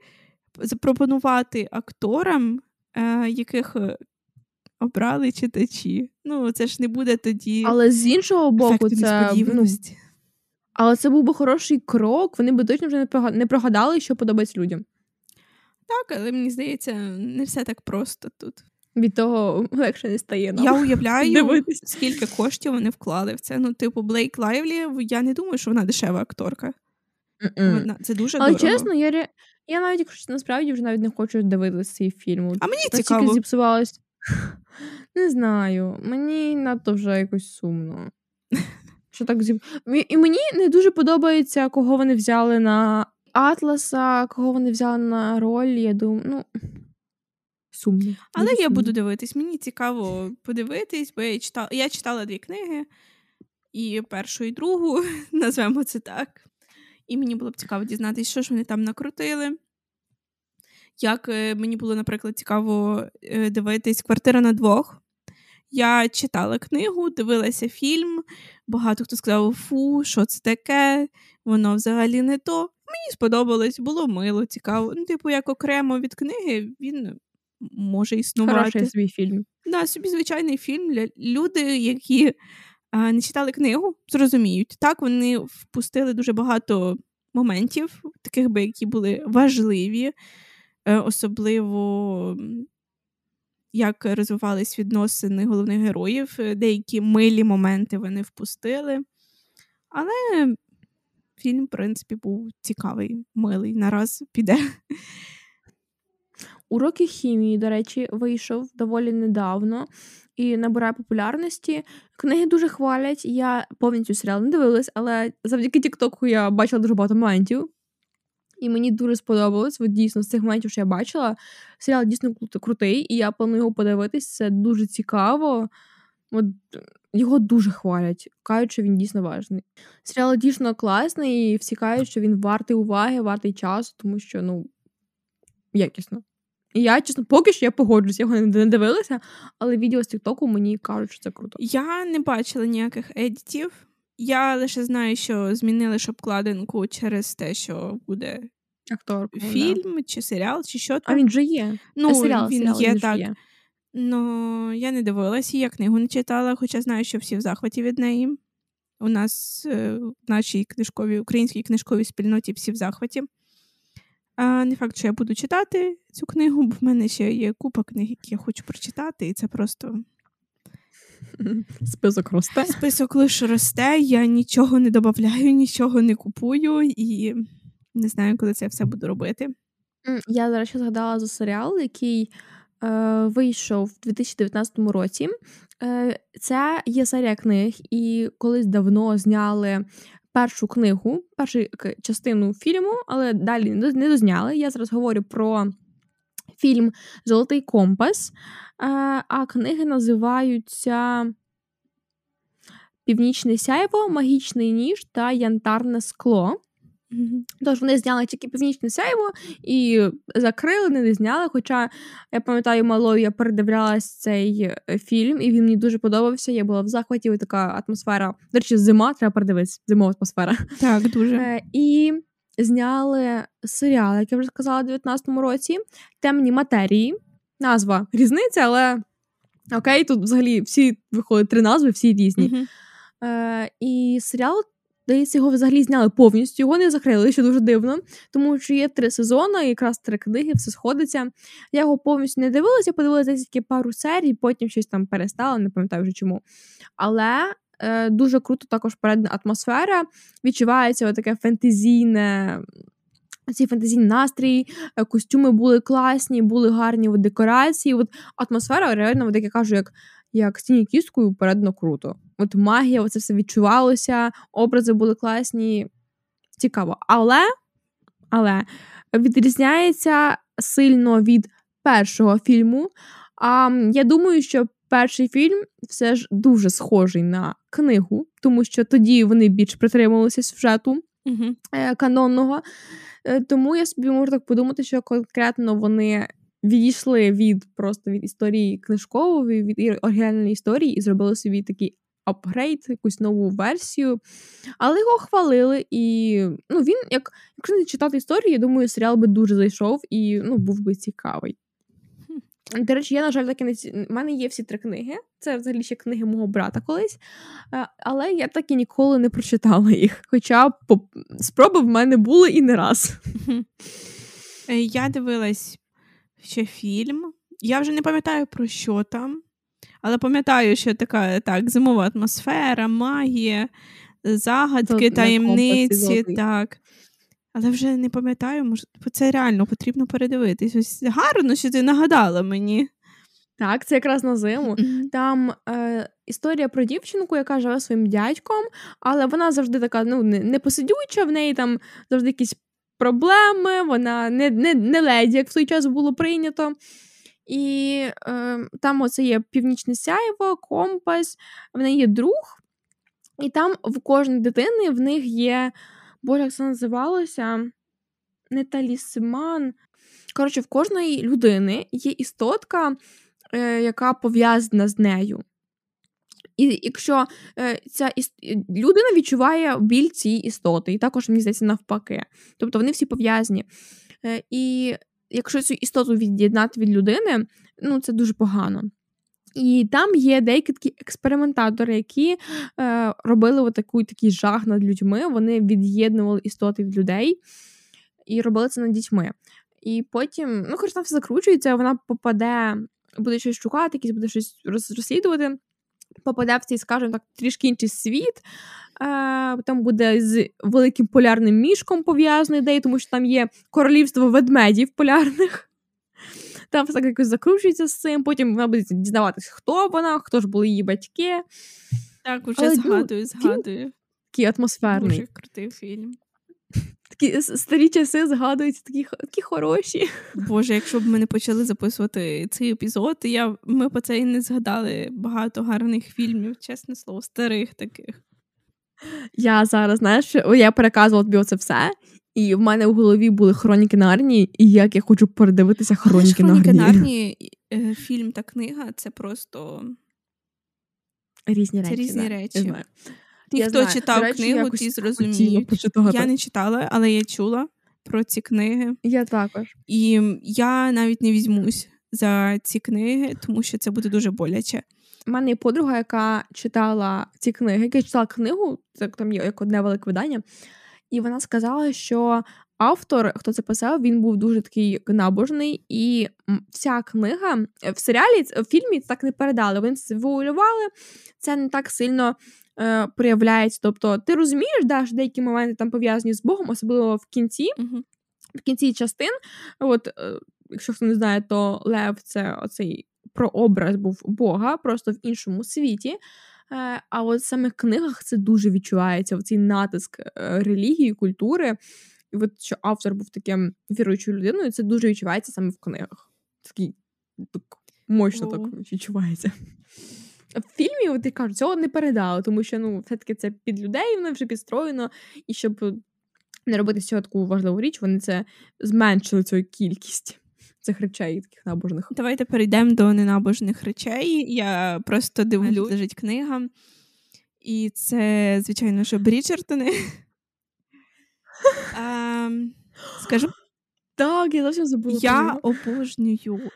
запропонувати акторам, е, яких е, обрали читачі. Ну, це ж не буде тоді. Але з іншого боку, це ну, але це був би хороший крок, вони би точно вже не прогадали, що подобається людям. Так, але мені здається, не все так просто тут. Від того легше не стає. нам Я уявляю, дивитись. скільки коштів вони вклали в це. Ну, типу, Блейк Лайвлі, я не думаю, що вона дешева акторка. Вона, це дуже Але дорого. чесно, я, ре... я навіть якщо насправді вже навіть не хочу дивитися цей фільм. А мені цікаво. зіпсувалось. (laughs) Не знаю. Мені надто вже якось сумно. Що так зіп... І мені не дуже подобається, кого вони взяли на Атласа, кого вони взяли на роль. Я думаю, ну. Сумно. Але я сумно. буду дивитись. Мені цікаво подивитись, бо я читала, я читала дві книги, і першу, і другу, (laughs) назвемо це так. І мені було б цікаво дізнатися, що ж вони там накрутили. Як е, мені було, наприклад, цікаво е, дивитись квартира на двох. Я читала книгу, дивилася фільм. Багато хто сказав: фу, що це таке, воно взагалі не то. Мені сподобалось, було мило, цікаво. Ну, типу, як окремо від книги, він може існувати. Хороший свій фільм. Да, собі звичайний фільм. Для люди, які а, не читали книгу, зрозуміють. Так, вони впустили дуже багато моментів, таких би, які були важливі, е, особливо як розвивались відносини головних героїв. Деякі милі моменти вони впустили. Але фільм, в принципі, був цікавий, милий. Нараз піде. Уроки хімії, до речі, вийшов доволі недавно і набирає популярності. Книги дуже хвалять. Я повністю серіал не дивилась, але завдяки Тіктоку я бачила дуже багато моментів. І мені дуже сподобалось. От дійсно з цих моментів, що я бачила, серіал дійсно крутий, і я планую його подивитись. Це дуже цікаво. От його дуже хвалять, кажуть, що він дійсно важний. Серіал дійсно класний, і всі кажуть, що він вартий уваги, вартий часу, тому що ну якісно. І я, чесно, поки що я погоджуюсь, я його не дивилася, але відео з Тіктоку мені кажуть, що це круто. Я не бачила ніяких едітів. Я лише знаю, що змінили ж обкладинку через те, що буде Актор. фільм чи серіал, чи що А він же є. ну, А серіал, він серіал, є він так. є. Ну, я не дивилась, і я книгу не читала, хоча знаю, що всі в захваті від неї. У нас е, в нашій книжковій, українській книжковій спільноті всі в захваті. А, не факт, що я буду читати цю книгу, бо в мене ще є купа книг, які я хочу прочитати, і це просто Список росте. список лише росте, я нічого не додаю, нічого не купую, і не знаю, коли це все буду робити. Я, до речі, згадала за серіал, який е, вийшов в 2019 році. Е, це є серія книг, і колись давно зняли першу книгу, першу частину фільму, але далі не дозняли. Я зараз говорю про фільм Золотий компас. Е, а книги називаються Північне сяйво, Магічний ніж та Янтарне скло. Тож вони зняли тільки північне сяйво і закрили, не зняли. Хоча я пам'ятаю, малою я передивлялась цей е, фільм, і він мені дуже подобався. Я була в захваті, і така атмосфера. До речі, зима, треба передивитися, зимова атмосфера. Так, дуже. Е, І зняли серіал, як я вже сказала, у 19-му році. Темні матерії. Назва різниця, але окей, тут взагалі всі виходять три назви, всі різні. Мгм. Е, і серіал, здається, його взагалі зняли повністю. Його не закрили, що дуже дивно, тому що є три сезони, якраз три книги, все сходиться. Я його повністю не дивилася, подивилася тільки пару серій, потім щось там перестала, не пам'ятаю вже чому. Але е, дуже круто також передана атмосфера. Відчувається таке фентезійне. Цей фентезійний настрій, е, костюми були класні, були гарні от, декорації. От атмосфера реально, от, як я кажу, як, як стіні кісткою передано круто. От магія, оце все відчувалося, образи були класні. Цікаво. Але, але відрізняється сильно від першого фільму. А я думаю, що перший фільм все ж дуже схожий на книгу, тому що тоді вони більш притримувалися сюжету е, канонного. Е, Тому я собі можу так подумати, що конкретно вони відійшли від просто від історії книжкової, від оригінальної історії і зробили собі такий апгрейд, якусь нову версію. Але його хвалили, і ну, він, як якщо не читати історію, я думаю, серіал би дуже зайшов і ну, був би цікавий. До речі, я, на жаль, так і не У мене є всі три книги. Це взагалі ще книги мого брата колись. Але я так і ніколи не прочитала їх. Хоча спроби в мене були і не раз. Е, Я дивилась ще фільм. Я вже не пам'ятаю, про що там, але пам'ятаю, що така так, зимова атмосфера, магія, загадки, Тут таємниці. так. Але вже не пам'ятаю, може, це реально потрібно передивитись. Ось гарно, що ти нагадала мені. Так, це якраз на зиму. Там е, історія про дівчинку, яка живе своїм дядьком, але вона завжди така ну, непосидюча, в неї там завжди якісь проблеми, вона не не, не леді, як в той час було прийнято. І е, там оце є північне сяйво, компас, в неї є друг, і там в кожній дитини в них є, боже, як це називалося? Не талісман. Коротше, в кожної людини є істотка, е, яка пов'язана з нею. І якщо е, ця іс... людина відчуває біль цієї істоти, і також, мені здається, навпаки. Тобто вони всі пов'язані. Е, і якщо цю істоту від'єднати від людини, ну це дуже погано. І там є деякі такі експериментатори, які е, робили таку, такий жах над людьми. Вони від'єднували істоти від людей і робили це над дітьми. І потім, ну, коротко, все закручується, вона попаде, буде щось шукати, якісь буде щось розслідувати попаде в цей, скажімо так, трішки інший світ. Е, Там буде з великим полярним мішком пов'язаний ідеї, тому що там є королівство ведмедів полярних. Там все якось закручується з цим, потім вона буде дізнаватися, хто вона, хто ж були її батьки. Так, уже Але, згадую, ну, згадую. Такий атмосферний. Дуже крутий фільм такі старі часи згадуються, такі такі хороші. Боже, якщо б ми не почали записувати цей епізод, я, ми б це і не згадали багато гарних фільмів, чесне слово, старих таких. Я зараз, знаєш, я переказувала тобі оце все, і в мене в голові були хроніки Нарнії, і як я хочу передивитися хроніки Нарнії. Хроніки Нарнії, е, фільм та книга це просто різні речі. Це різні да. речі. Ті, я хто знаю. читав речі, книгу, ті зрозуміють. Я не читала, але я чула про ці книги. Я також. І я навіть не візьмусь за ці книги, тому що це буде дуже боляче. У мене є подруга, яка читала ці книги, яка читала книгу, це там є як одне велике видання, і вона сказала, що автор, хто це писав, він був дуже такий набожний, і вся книга в серіалі в фільмі так не передали. Вони це виулювали, це не так сильно е, проявляється. Тобто, ти розумієш, да, що деякі моменти там пов'язані з Богом, особливо в кінці. uh В кінці частин, от, е, якщо хто не знає, то Лев це оцей прообраз був Бога, просто в іншому світі. Е, а от саме в книгах це дуже відчувається оцей натиск е, релігії, культури. І от що автор був таким віруючою людиною, це дуже відчувається саме в книгах. Такий так мощно так відчувається. В фільмі, от я кажу, цього не передали, тому що ну, все-таки це під людей, воно вже підстроєно, і щоб не робити з цього таку важливу річ, вони це зменшили цю кількість цих речей, таких набожних. Давайте перейдемо до ненабожних речей. Я просто дивлюсь, лежить книга, і це, звичайно, що Бріджертони. (laughs) Скажу. Так, я зовсім забула. Я обожнюю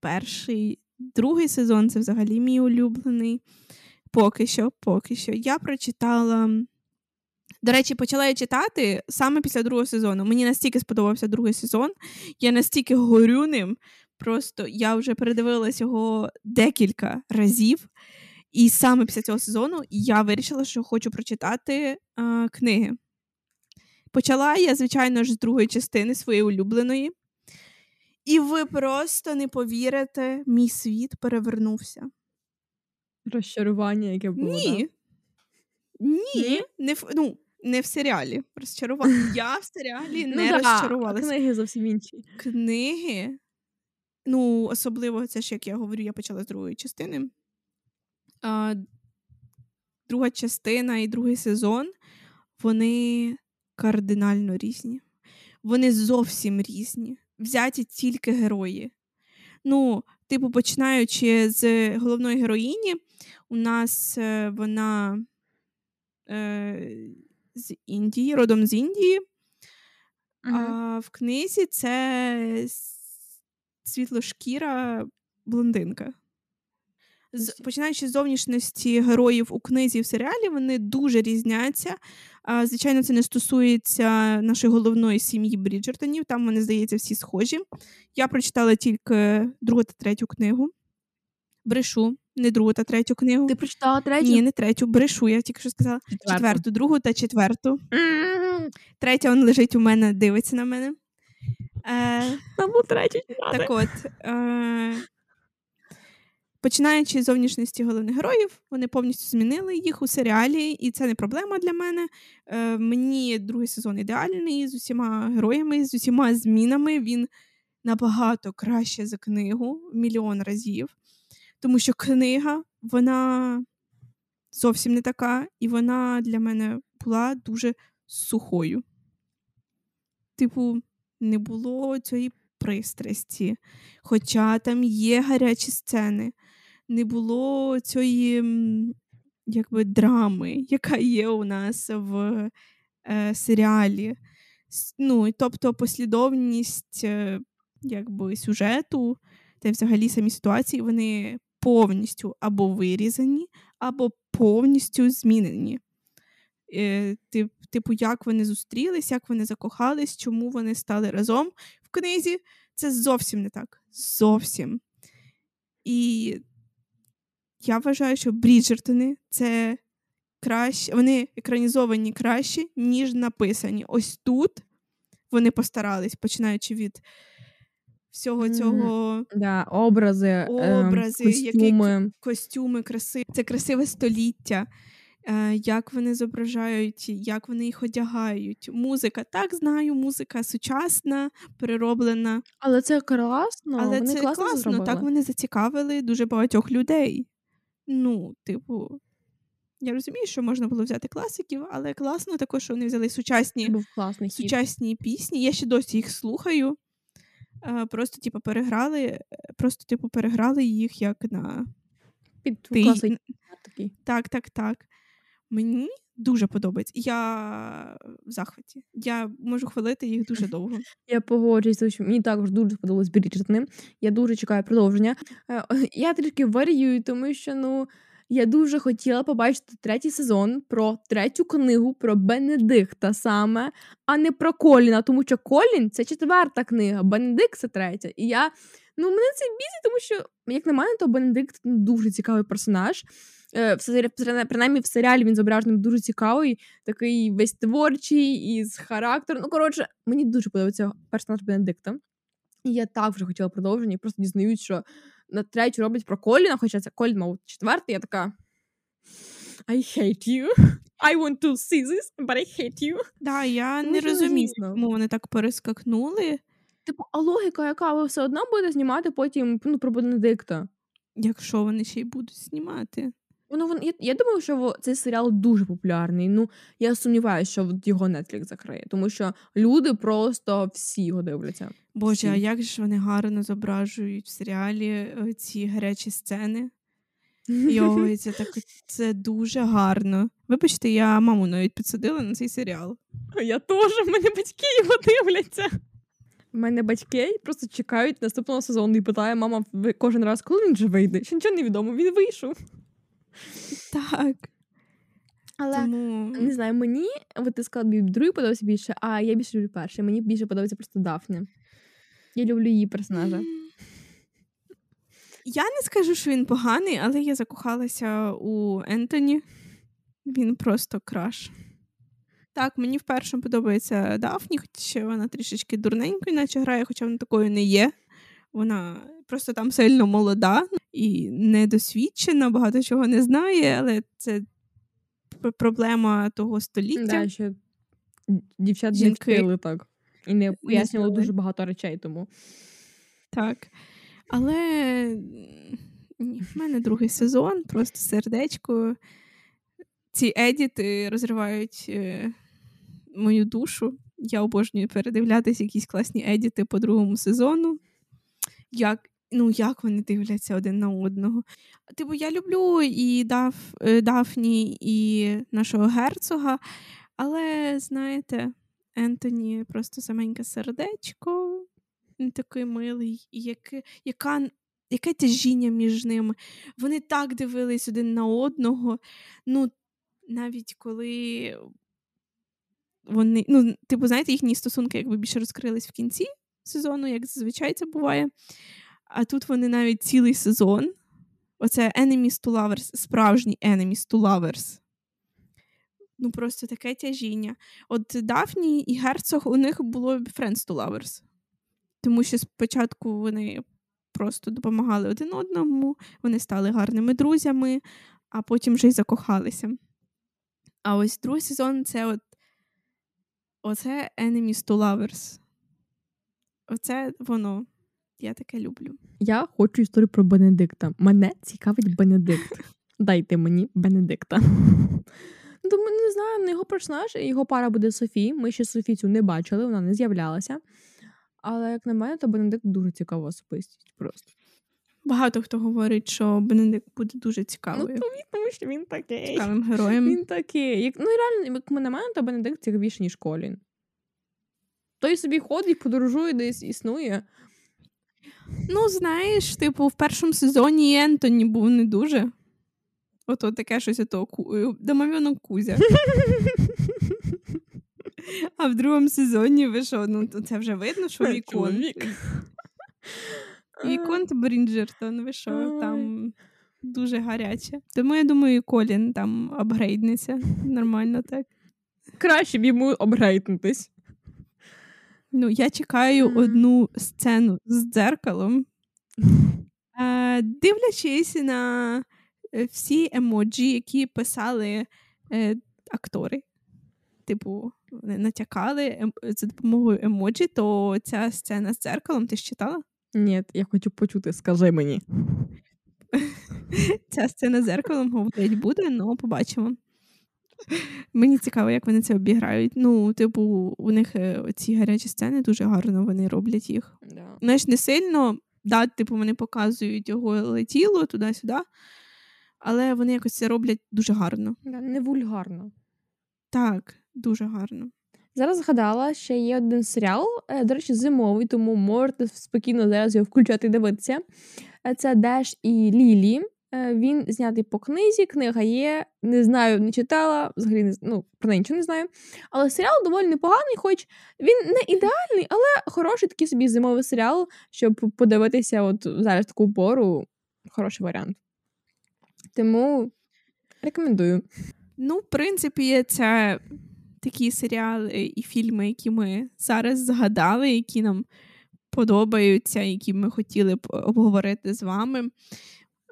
перший Другий сезон це взагалі мій улюблений. Поки що, поки що. Я прочитала. До речі, почала я читати саме після другого сезону. Мені настільки сподобався другий сезон, я настільки горю ним. Просто я вже передивилась його декілька разів. І саме після цього сезону я вирішила, що хочу прочитати а, книги. Почала я, звичайно ж, з другої частини своєї улюбленої. І ви просто не повірите, мій світ перевернувся. Розчарування, яке було. Ні. Да? Ні. Не в, ну, не в серіалі. Розчарування. (laughs) Я в серіалі ну, не да, розчарувалася. Книги зовсім інші. Книги. Ну, особливо, це ж як я говорю, я почала з другої частини. А, Друга частина і другий сезон, вони кардинально різні. Вони зовсім різні взяті тільки герої. Ну, типу, починаючи з головної героїні, у нас е, вона е, з Індії, родом з Індії, uh-huh. а в книзі це світлошкіра блондинка. З, починаючи з зовнішності героїв у книзі і в серіалі, вони дуже різняться. Звичайно, це не стосується нашої головної сім'ї Бріджертонів. Там вони, здається, всі схожі. Я прочитала тільки другу та третю книгу. Брешу, не другу та третю книгу. Ти прочитала третю? Ні, не третю, брешу. Я тільки що сказала Четверту. четверту, другу та четверту. Третя він лежить у мене, дивиться на мене. Е, третю. так от, е, починаючи з зовнішності головних героїв, вони повністю змінили їх у серіалі, і це не проблема для мене. Е, мені другий сезон ідеальний з усіма героями, з усіма змінами. Він набагато краще за книгу мільйон разів. Тому що книга, вона зовсім не така, і вона для мене була дуже сухою. Типу, не було цієї пристрасті. Хоча там є гарячі сцени, не було цієї якби, драми, яка є у нас в е, серіалі. Ну, тобто послідовність е, якби, сюжету та взагалі самі ситуації, вони повністю або вирізані, або повністю змінені. Е, тип- Типу, як вони зустрілись, як вони закохались, чому вони стали разом в книзі. Це зовсім не так. Зовсім. І я вважаю, що Бріджертони це краще, вони екранізовані краще, ніж написані. Ось тут вони постарались, починаючи від всього цього Да, образи, Образи, ем, які- костюми. костюми, краси. Це красиве століття. Е, як вони зображають, як вони їх одягають. Музика, так знаю, музика сучасна, перероблена. Але це класно. Але вони це класно, класно, зробили. так вони зацікавили дуже багатьох людей. Ну, типу, я розумію, що можна було взяти класиків, але класно також, що вони взяли сучасні, був сучасні пісні. Я ще досі їх слухаю. Е, Просто, типу, переграли, просто, типу, переграли їх як на Під ти. класний. Так, так, так. Мені дуже подобається. Я в захваті. Я можу хвалити їх дуже довго. Я погоджуюсь, мені також дуже сподобалось Бріджертни. Я дуже чекаю продовження. Е, (laughs) Я трішки варіюю, тому що ну я дуже хотіла побачити третій сезон про третю книгу про Бенедикта саме, а не про Коліна, тому що Колін це четверта книга, Бенедикт це третя. І я ну мене це бісить, тому що, як на мене, то Бенедикт дуже цікавий персонаж. Е, В принаймні в серіалі він зображений дуже цікавий, такий весь творчий і з характером. Ну, коротше, мені дуже подобається персонаж Бенедикта. І я так вже хотіла продовження, і просто дізнаюсь, що на третю роблять про Коліна, хоча це Колін, мав четвертий, я така. I hate you. I want to see this, but I hate you. Да, я Ну, не розумію, чому вони так перескакнули. Типу, а логіка, яка ви все одно буде знімати потім ну, про Бенедикта. Якщо вони ще й будуть знімати. Ну, вон, я, я думаю, що цей серіал дуже популярний. Ну, я сумніваюся, що його Netflix закриє, тому що люди просто всі його дивляться. Боже, а як же вони гарно зображують в серіалі е, ці гарячі сцени? Йой, це так (laughs) це дуже гарно. Вибачте, я маму навіть підсадила на цей серіал. Я теж, мене батьки його дивляться. У мене батьки просто чекають наступного сезону і питає мама кожен раз, коли він же вийде. Ще нічого не відомо, він вийшов. Так. Але Тому не знаю, мені, от ти сказала, тобі другий подобався більше, а я більше люблю перший. Мені більше подобається просто Дафні. Я люблю її персонажа. (gasps) Я не скажу, що він поганий, але я закохалася у Ентоні. Він просто краш. Так, мені в першому подобається Дафні, хоча вона трішечки дурненькою, наче грає, хоча вона такою не є. Вона просто там сильно молода і недосвідчена, багато чого не знає, але це проблема того століття. Да, що дівчат не вчили так. І не пояснювали дуже багато речей тому. Так. Але ні, в мене другий сезон, просто сердечко. Ці едіти розривають е, мою душу. Я обожнюю передивлятися якісь класні едіти по другому сезону. Як, ну, як вони дивляться один на одного. Типу, я люблю і Даф, е, Дафні, і нашого герцога, але, знаєте, Ентоні просто саменьке сердечко. Він такий милий, і яке, яка, яке тяжіння між ними. Вони так дивились один на одного. Ну, навіть коли вони, ну, типу, знаєте, їхні стосунки якби більше розкрились в кінці сезону, як зазвичай це буває. А тут вони навіть цілий сезон. Оце Enemies to Lovers, справжній Enemies to Lovers. Ну, просто таке тяжіння. От Дафні і Герцог у них було Friends to Lovers. Тому що спочатку вони просто допомагали один одному, вони стали гарними друзями, а потім вже й закохалися. А ось другий сезон це от оце Enemies to Lovers. Оце воно. Я таке люблю. Я хочу історію про Бенедикта. Мене цікавить Бенедикт. (laughs) Дайте мені Бенедикта. Тому не знаю, на його персонаж, його пара буде Софі. Ми ще Софі цю не бачили, вона не з'являлася. Але, як на мене, то Бенедикт дуже цікава особистість. Просто. Багато хто говорить, що Бенедикт буде дуже цікавою. Ну, тому що він такий. Цікавим героєм. Він такий. Як, ну, реально, як ми на мене, то Бенедикт цікавіший, ніж Колін. Той собі ходить, подорожує, десь існує. Ну, знаєш, типу, в першому сезоні Ентоні був не дуже. Ото таке щось ото ку... Кузя. (laughs) А в другому сезоні ви що, ну це вже видно, що Вікон. Віконт Брінджертон, ви що, там дуже гаряче. Тому я думаю, Колін там апгрейднеться. Нормально так. Краще б йому обгрейднутись. Ну, я чекаю mm. одну сцену з дзеркалом, (laughs) е, дивлячись на е, всі емоджі, які писали е, актори. Типу, вони натякали ем, за допомогою емоджі, то ця сцена з дзеркалом ти ж читала? Ні, я хочу почути, скажи мені. (laughs) Ця сцена з дзеркалом говорить буде, але побачимо. Мені цікаво, як вони це обіграють. Ну, типу, у них е, ці гарячі сцени дуже гарно вони роблять їх. Да. Знаєш, не сильно, да, типу, вони показують його летіло туди-сюди, але вони якось це роблять дуже гарно. Да, Не вульгарно. Так, дуже гарно. Зараз згадала, що є один серіал, е, до речі, зимовий, тому можете спокійно зараз його включати і дивитися. Е, це Деш і Лілі. Е, він знятий по книзі, книга є. Не знаю, не читала, взагалі не ну, про неї нічого не знаю. Але серіал доволі непоганий, хоч він не ідеальний, але хороший такий собі зимовий серіал, щоб подивитися от зараз таку пору. Хороший варіант. Тому рекомендую. Ну, в принципі, це такі серіали і фільми, які ми зараз згадали, які нам подобаються, які ми хотіли б обговорити з вами.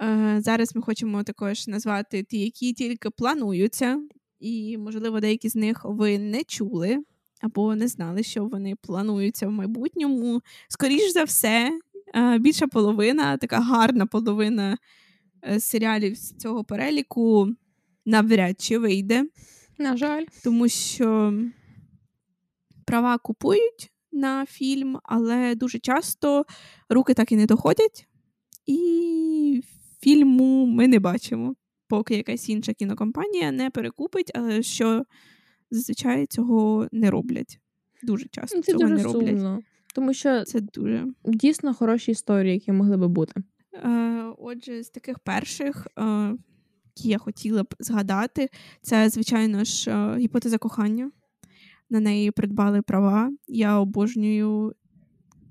Е, зараз ми хочемо також назвати ті, які тільки плануються, і, можливо, деякі з них ви не чули або не знали, що вони плануються в майбутньому. Скоріш за все, е, більша половина, така гарна половина е, серіалів з цього переліку навряд чи вийде. На жаль, тому що права купують на фільм, але дуже часто руки так і не доходять. І фільму ми не бачимо, поки якась інша кінокомпанія не перекупить, але що зазвичай цього не роблять. Дуже часто ну, це цього дуже не роблять. Сумно, тому що це дуже дійсно хороші історії, які могли би бути. Е, Отже, з таких перших, е, які я хотіла б згадати, це, звичайно ж, е, гіпотеза кохання. На неї придбали права. Я обожнюю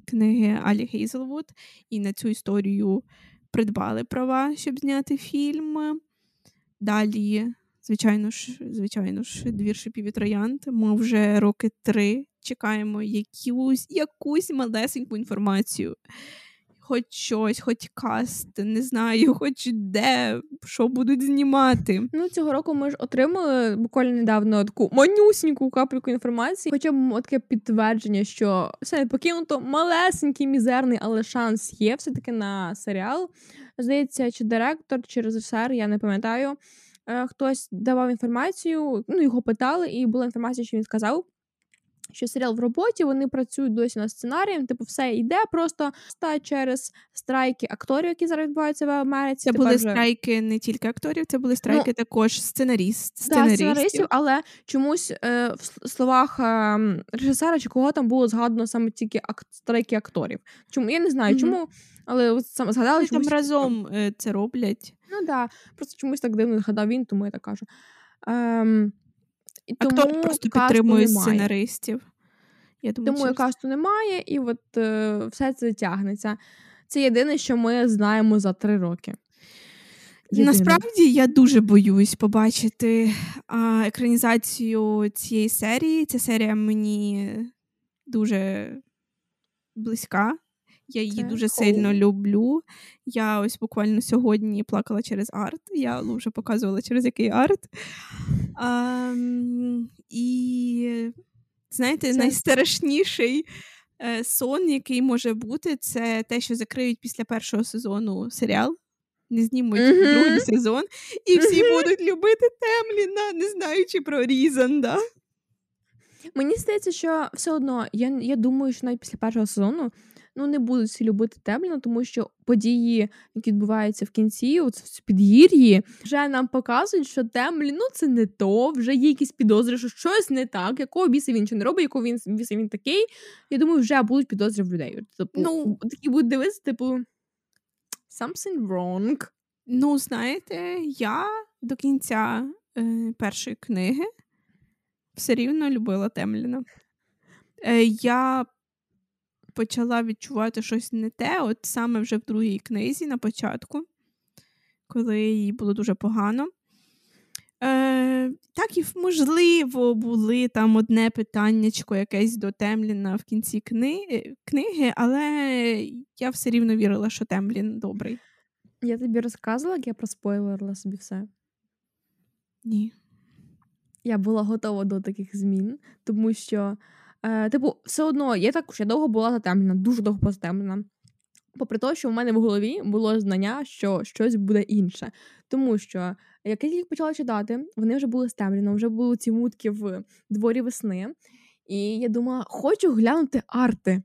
книги Алі Гейзелвуд, і на цю історію придбали права, щоб зняти фільм. Далі, звичайно ж, звичайно ж, двір шипів і троянд. Ми вже роки три чекаємо якусь, якусь малесеньку інформацію. Хоч щось, хоч каст, не знаю, (laughs) хоч де, що будуть знімати. Ну, цього року ми ж отримали буквально недавно таку манюсіньку капельку інформації, хоча б таке підтвердження, що все покинуто малесенький, мізерний, але шанс є все-таки на серіал. Здається, чи директор, чи режисер, я не пам'ятаю. Е, хтось давав інформацію, ну його питали, і була інформація, що він сказав що серіал в роботі, вони працюють досі над сценарієм, типу, все йде просто через страйки акторів, які зараз відбуваються в Америці. Це були вже... страйки не тільки акторів, це були страйки ну, також сценаріст, сценаристів. Да, сценаристів, але чомусь е, в словах е, режисера чи кого там було згадано саме тільки ак- страйки акторів. Чому я не знаю, mm-hmm. чому, але саме згадали чомусь... там разом е, це роблять. Ну так, да. просто чомусь так дивно згадав він, тому я так кажу. Ем, і тому просто підтримують сценаристів. Я думаю, Тому через... касту немає, і от е, все це тягнеться. Це єдине, що ми знаємо за три роки. Єдине. Насправді я дуже боюсь побачити а, екранізацію цієї серії. Ця серія мені дуже близька. Я її це дуже cool. сильно люблю. Я ось буквально сьогодні плакала через арт. Я вже показувала через який арт. А, І знаєте, це... найстрашніший е, сон, який може бути, це те, що закриють після першого сезону серіал. Не знімуть mm-hmm. другий сезон, і всі mm-hmm. будуть любити Темліна, не знаючи про Різанда. Мені здається, що все одно я я думаю, що навіть після першого сезону ну не будуть всі любити Темліна, тому що події, які відбуваються в кінці, от в підгір'ї, вже нам показують, що Темлін, ну це не то, вже є якісь підозри, що щось не так, якого біса він чи не робить, якого він біса він такий. Я думаю, вже будуть підозри в людей. Типу, ну, такі будуть дивитися, типу, something wrong. Ну, знаєте, я до кінця е, першої книги все рівно любила Темліна. Е, Я почала відчувати щось не те, от саме вже в другій книзі на початку, коли їй було дуже погано. Е, Так і, можливо, були там одне питаннячко якесь до Темліна в кінці кни... книги, але я все рівно вірила, що Темлін добрий. Я тобі розказувала, як я проспойлерила собі все? Ні. Я була готова до таких змін, тому що Е, Типу, все одно, я також я довго була затемнена, дуже довго була. Попри те, що в мене в голові було знання, що щось буде інше. Тому що, як я їх почала читати, вони вже були стемлені, вже були ці мутки в дворі весни. І я думала, хочу глянути арти.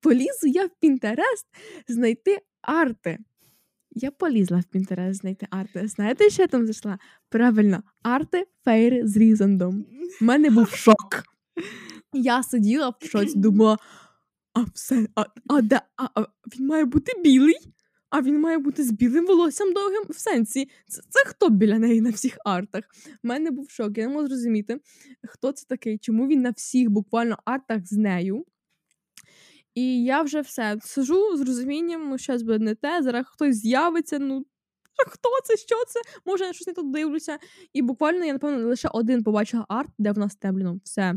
Полізу я в Пінтерест знайти арти. Я полізла в Пінтерест знайти арти. Знаєте, що я там зайшла? Правильно, арти фейри з Різандом. У мене був шок. Я сиділа в шоці, думала, а все, а, а, де, а, а він має бути білий, а він має бути з білим волоссям довгим в сенсі. Це, це хто біля неї на всіх артах? У мене був шок, я не можу зрозуміти, хто це такий, чому він на всіх буквально артах з нею. І я вже все сижу з розумінням, ну, щось буде не те, зараз хтось з'явиться, ну. Хто це? Що це? Може, я щось не тут дивлюся. І буквально я, напевно, лише один побачила арт, де в нас темлено. Все.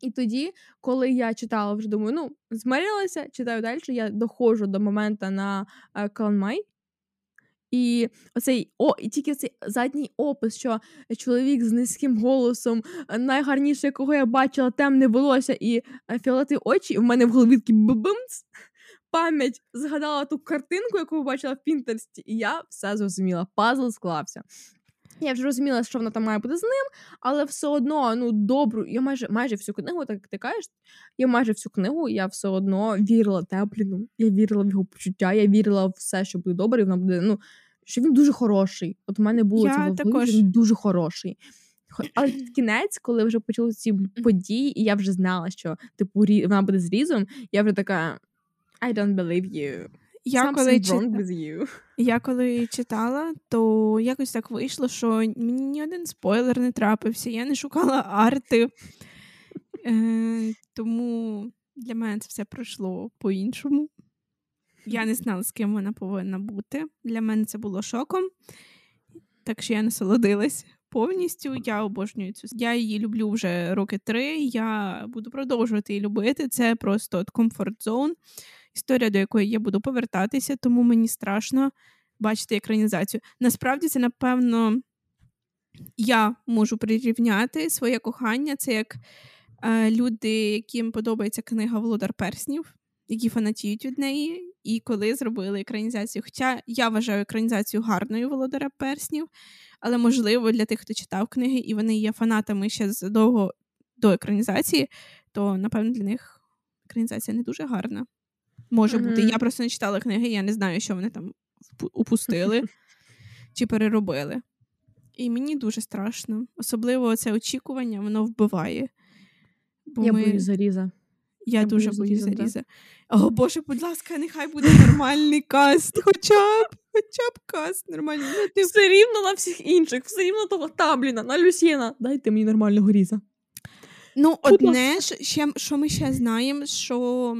І тоді, коли я читала, вже думаю, ну, змирилася, читаю далі, я доходжу до моменту на е, Каланмай. І оцей о, і тільки цей задній опис, що чоловік з низьким голосом, е, найгарніше, якого я бачила, темне волосся і е, фіолетові очі, і в мене в голові такі бабимц. Пам'ять згадала ту картинку, яку бачила в Пінтерсті, і я все зрозуміла. Пазл склався. Я вже розуміла, що вона там має бути з ним, але все одно ну добру. Я майже майже всю книгу, так як ти кажеш, я майже всю книгу я все одно вірила Тепліну. Я вірила в його почуття, я вірила в все, що буде добре, і вона буде. Ну що він дуже хороший. От у мене було це також... він дуже хороший. Але в (clears throat) кінець, коли вже почали ці події, і я вже знала, що типу вона буде з різом, я вже така I don't believe you. Я коли, чит... (laughs) я коли читала, то якось так вийшло, що мені ні один спойлер не трапився, я не шукала арти. Е, Тому для мене це все пройшло по-іншому. Я не знала, з ким вона повинна бути. Для мене це було шоком, так що я насолодилась повністю. Я обожнюю цю. Я її люблю вже роки три. Я буду продовжувати її любити. Це просто комфорт зон історія, до якої я буду повертатися, тому мені страшно бачити екранізацію. Насправді, це, напевно, я можу прирівняти своє кохання. Це як е, люди, яким подобається книга Володар Перснів, які фанатіють від неї, і коли зробили екранізацію. Хоча я вважаю екранізацію гарною Володаря Перснів, але можливо для тих, хто читав книги, і вони є фанатами ще задовго до екранізації, то напевно для них екранізація не дуже гарна. Може бути. Я просто не читала книги, я не знаю, що вони там упустили чи переробили. І мені дуже страшно. Особливо це очікування, воно вбиває. Бо Я ми... боюсь заріза. Я, я дуже боюсь заріза. О, Боже, будь ласка, нехай буде нормальний каст. Хоча б хоча б каст нормальний. Ну, ти... Все рівно на всіх інших, все рівно того табліна, на Люсьєна. Дайте мені нормального різа. Ну, одне ж, ще, що ми ще знаємо, що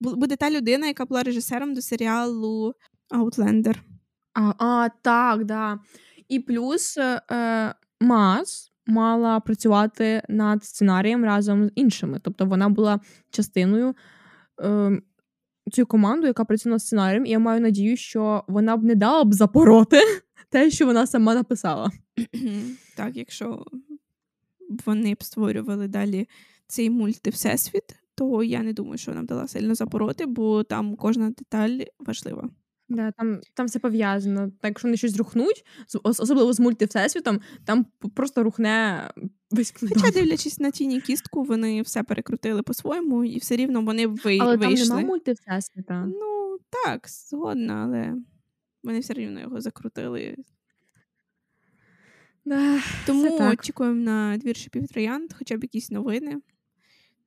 буде та людина, яка була режисером до серіалу Outlander. А, а так, да. І плюс е, Мас мала працювати над сценарієм разом з іншими. Тобто вона була частиною е, цієї команди, яка працює над сценарієм, і я маю надію, що вона б не дала б запороти (laughs) те, що вона сама написала. Так, якщо вони б створювали далі цей мульти всесвіт, то я не думаю, що вона б дала сильно запороти, бо там кожна деталь важлива. Да, там там все пов'язано. Так, якщо вони щось рухнуть, особливо з мультивсесвітом, там просто рухне весь книган. Хоча, (laughs) дивлячись на тіні кістку, вони все перекрутили по-своєму, і все рівно вони ви... але вийшли. Але там нема мультивсесвіта. Ну, так, згодна, але вони все рівно його закрутили. Да, Тому очікуємо на двір шипів троянд, хоча б якісь новини.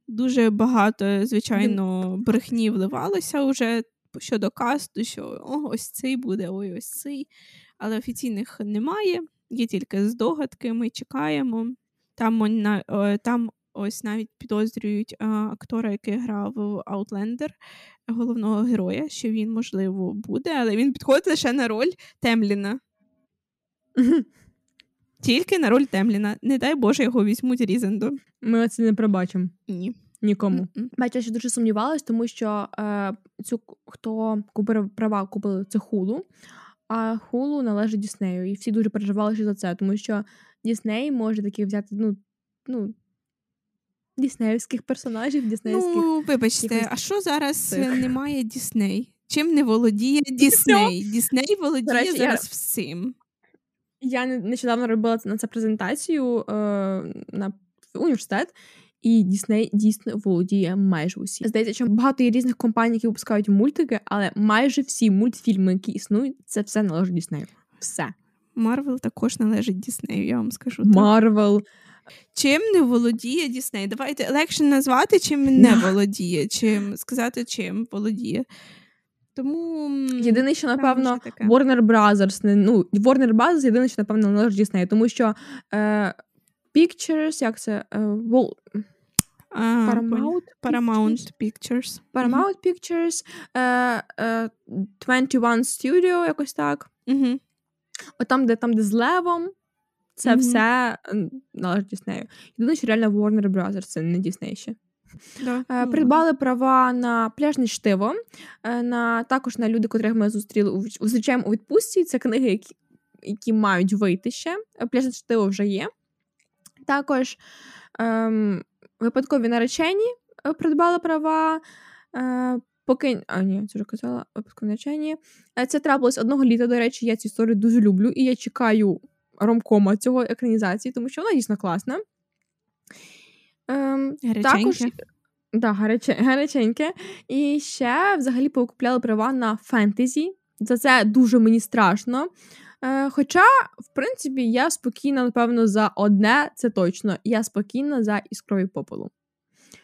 Дуже багато, звичайно, брехні вливалося вже щодо касту, що о, ось цей буде, ой, ось цей. Але офіційних немає, є тільки здогадки, ми чекаємо. Там там ось навіть підозрюють актора, який грав в Outlander, головного героя, що він, можливо, буде, але він підходить лише на роль Темліна. (laughs) Тільки на роль Темліна. Не дай Боже, його візьмуть Різендо. Ми це не пробачимо. Ні. Нікому. Бачу, я ще дуже сумнівалась, тому що е, цю хто купив права, купили це хулу, а хулу належить Діснею. І всі дуже переживали за це, тому що Дісней може таки взяти, ну, ну. Діснеївських персонажів, діснеївських... Ну, вибачте, а що зараз цих? немає Дісней? Чим не володіє Дісней? Дісней володіє Речі, зараз я... всім. Я нещодавно робила на це презентацію е, на університет, і Дісней дійсно володіє майже усі. Здається, що багато є різних компаній, які випускають мультики, але майже всі мультфільми, які існують, це все належить Діснею. Все. Марвел також належить Діснею, я вам скажу. Марвел. Чим не володіє Дісней? Давайте легше назвати, чим не (laughs) володіє, чим сказати, чим володіє. Тому єдине, що напевно Warner Brothers, не ну Warner Brothers єдине, що напевно належить Діснею, тому що е, Pictures, як це е, Wall... Paramount Paramount Pictures. Paramount Pictures, uh, uh, 21 Studio, якось так. Uh-huh. От там, де там, де з Левом, це uh-huh. все належить Діснею. Єдине, що реально Warner Brothers, це не Дісней ще. Да. Е, придбали права на пляжне штиво, е, на також на люди, котрих ми зустріли зустрічаємо у відпустці. Це книги, які які мають вийти ще. Пляжне штиво вже є. Також ем, випадкові наречені е, придбали права. Е, Поки а ні, це вже казала випадкові наречені. Е, це трапилось одного літа. До речі, я цю історію дуже люблю, і я чекаю ромкома цього екранізації, тому що вона дійсно класна. Ем, Також да, гаряче, гаряченьке. І ще взагалі покупляли права на фентезі. За це дуже мені страшно. Е, Хоча, в принципі, я спокійна, напевно, за одне, це точно. Я спокійна за іскрові попелу.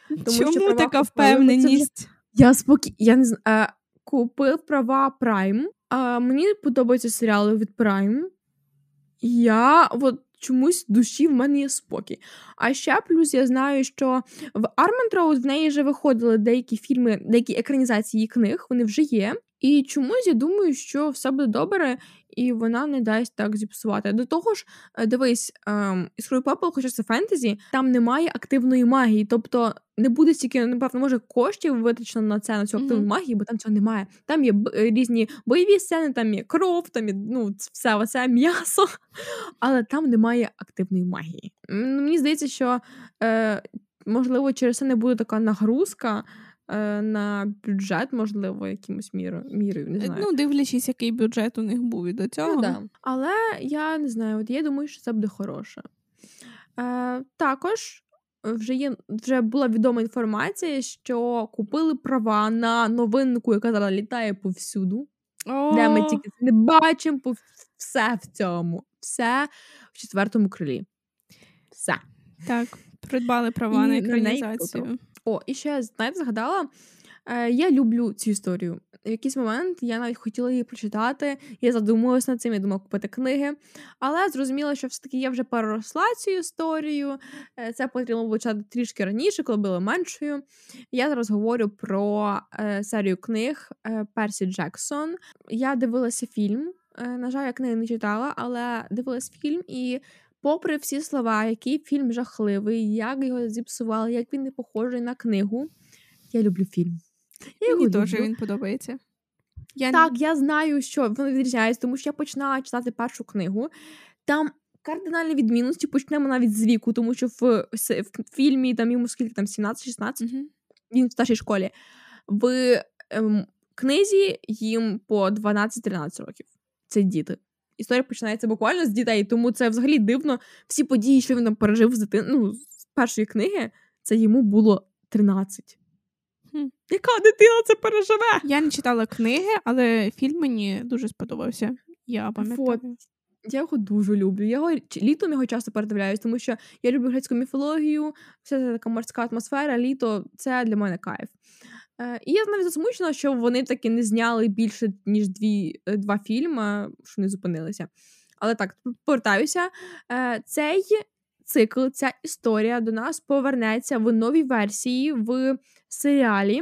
Тому Чому що така впевненість? Вже... Я спокій... я не знаю. Е, Купив права Prime. Мені подобаються серіали від Prime. Я от чомусь душі в мене є спокій. А ще плюс я знаю, що в Арментроуд в неї вже виходили деякі фільми, деякі екранізації книг, вони вже є. І чомусь я думаю, що все буде добре, і вона не дасть так зіпсувати. До того ж, е, дивись, ем, Іскрою Пепел, хоча це фентезі, там немає активної магії, тобто не буде стільки, напевно, може, коштів витрачено на це, на цю активну mm-hmm. магію, бо там цього немає. Там є б- е, різні бойові сцени, там є кров, там є ну, все оце м'ясо, (laughs) але там немає активної магії. Мені здається, що е, можливо через це не буде така нагрузка. Е, на бюджет, можливо, якимось мірою, мірою, не знаю. Ну, дивлячись, який бюджет у них був і до цього. Ну, да. Але я не знаю, от я думаю, що це буде хороше. Е, Також вже є вже була відома інформація, що купили права на новинку, яка зараз літає повсюду, О, де ми тільки не бачимо пов- все в цьому, все в четвертому крилі. Все. Так, придбали права І на на екранізацію. О, і ще знаєте, згадала. Е, я люблю цю історію. В якийсь момент я навіть хотіла її прочитати. Я задумалась над цим, я думала купити книги. Але зрозуміла, що все-таки я вже переросла цю історію. Е, Це потрібно було читати трішки раніше, коли була меншою. Я зараз говорю про е, серію книг Персі Джексон. Я дивилася фільм. На жаль, я книги не читала, але дивилась фільм і. Попри всі слова, який фільм жахливий, як його зіпсували, як він не похожий на книгу, я люблю фільм. Я Мені теж він подобається. Я Так, я знаю, що воно відрізняється, тому що я починала читати першу книгу. Там кардинальні відмінності почнемо навіть з віку, тому що в, в фільмі там йому скільки там 17-16, Мгм. він в старшій школі. В ем, книзі їм по 12-13 років. Це діти. Історія починається буквально з дітей, тому це взагалі дивно. Всі події, що він там пережив з дитин... ну, з першої книги, це йому було 13. Хм. Яка дитина це переживе? Я не читала книги, але фільм мені дуже сподобався. Я пам'ятаю. Я його дуже люблю. Я його літом його часто передивляюсь, тому що я люблю грецьку міфологію, вся ця така морська атмосфера, літо це для мене кайф. Е, і я навіть засмучена, що вони таки не зняли більше, ніж дві, е, два фільми, що не зупинилися. Але так, повертаюся. Е, цей цикл, ця історія до нас повернеться в новій версії в серіалі.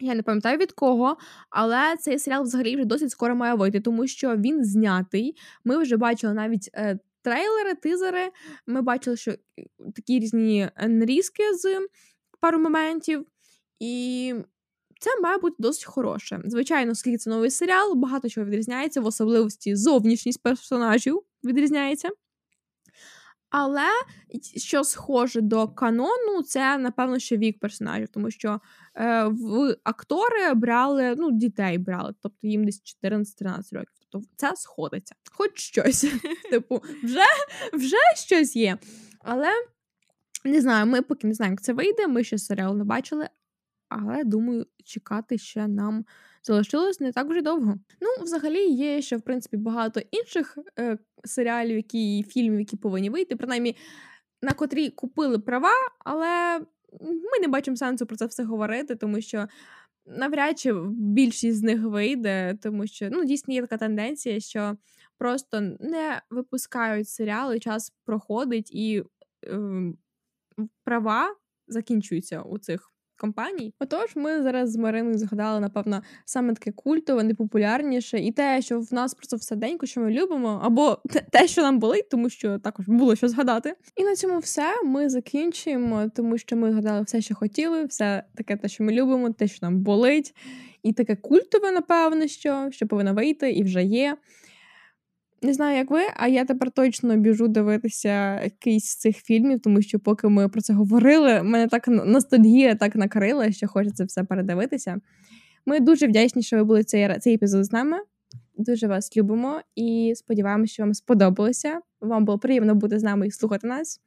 Я не пам'ятаю від кого, але цей серіал взагалі вже досить скоро має вийти, тому що він знятий. Ми вже бачили навіть трейлери, тизери. Ми бачили, що такі різні нарізки з пару моментів. І це має бути досить хороше. Звичайно, оскільки це новий серіал, багато чого відрізняється, в особливості зовнішність персонажів відрізняється. Але що схоже до канону, це напевно ще вік персонажів, тому що е, в актори брали, ну, дітей брали, тобто їм десь 14-13 років. Тобто це сходиться. Хоч щось. (laughs) Типу, вже, вже щось є. Але не знаю, ми поки не знаємо, як це вийде. Ми ще серіал не бачили, але думаю, чекати ще нам залишилось не так вже довго. Ну, взагалі, є ще в принципі багато інших е, серіалів, які фільмів, які повинні вийти, принаймні на котрі купили права, але ми не бачимо сенсу про це все говорити, тому що. Навряд чи більшість з них вийде, тому що ну дійсно є така тенденція, що просто не випускають серіали, час проходить і е, права закінчуються у цих компаній. Отож, ми зараз з Мариною згадали, напевно, саме таке культове, найпопулярніше, і те, що в нас просто все денько, що ми любимо, або те, що нам болить, тому що також було що згадати. І на цьому все. Ми закінчуємо, тому що ми згадали все, що хотіли, все таке, те, що ми любимо, те, що нам болить, і таке культове, напевно, що, що повинно вийти, і вже є. Не знаю, як ви, а я тепер точно біжу дивитися якийсь з цих фільмів, тому що поки ми про це говорили, мене так ностальгія так накрила, що хочеться все передивитися. Ми дуже вдячні, що ви були цей, цей епізод з нами. Дуже вас любимо і сподіваємося, що вам сподобалося. Вам було приємно бути з нами і слухати нас.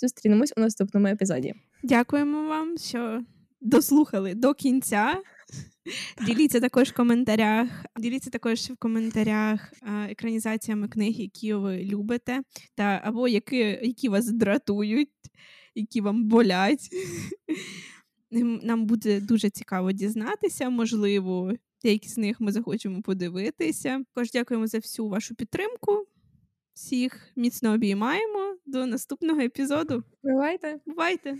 Зустрінемось у наступному епізоді. Дякуємо вам, що дослухали до кінця. (laughs) Діліться також в коментарях. Діліться також в коментарях е, екранізаціями книг, які ви любите, та або які, які вас дратують, які вам болять. (laughs) Нам буде дуже цікаво дізнатися. Можливо, деякі з них ми захочемо подивитися. Також дякуємо за всю вашу підтримку. Всіх міцно обіймаємо. До наступного епізоду. Бувайте! Бувайте!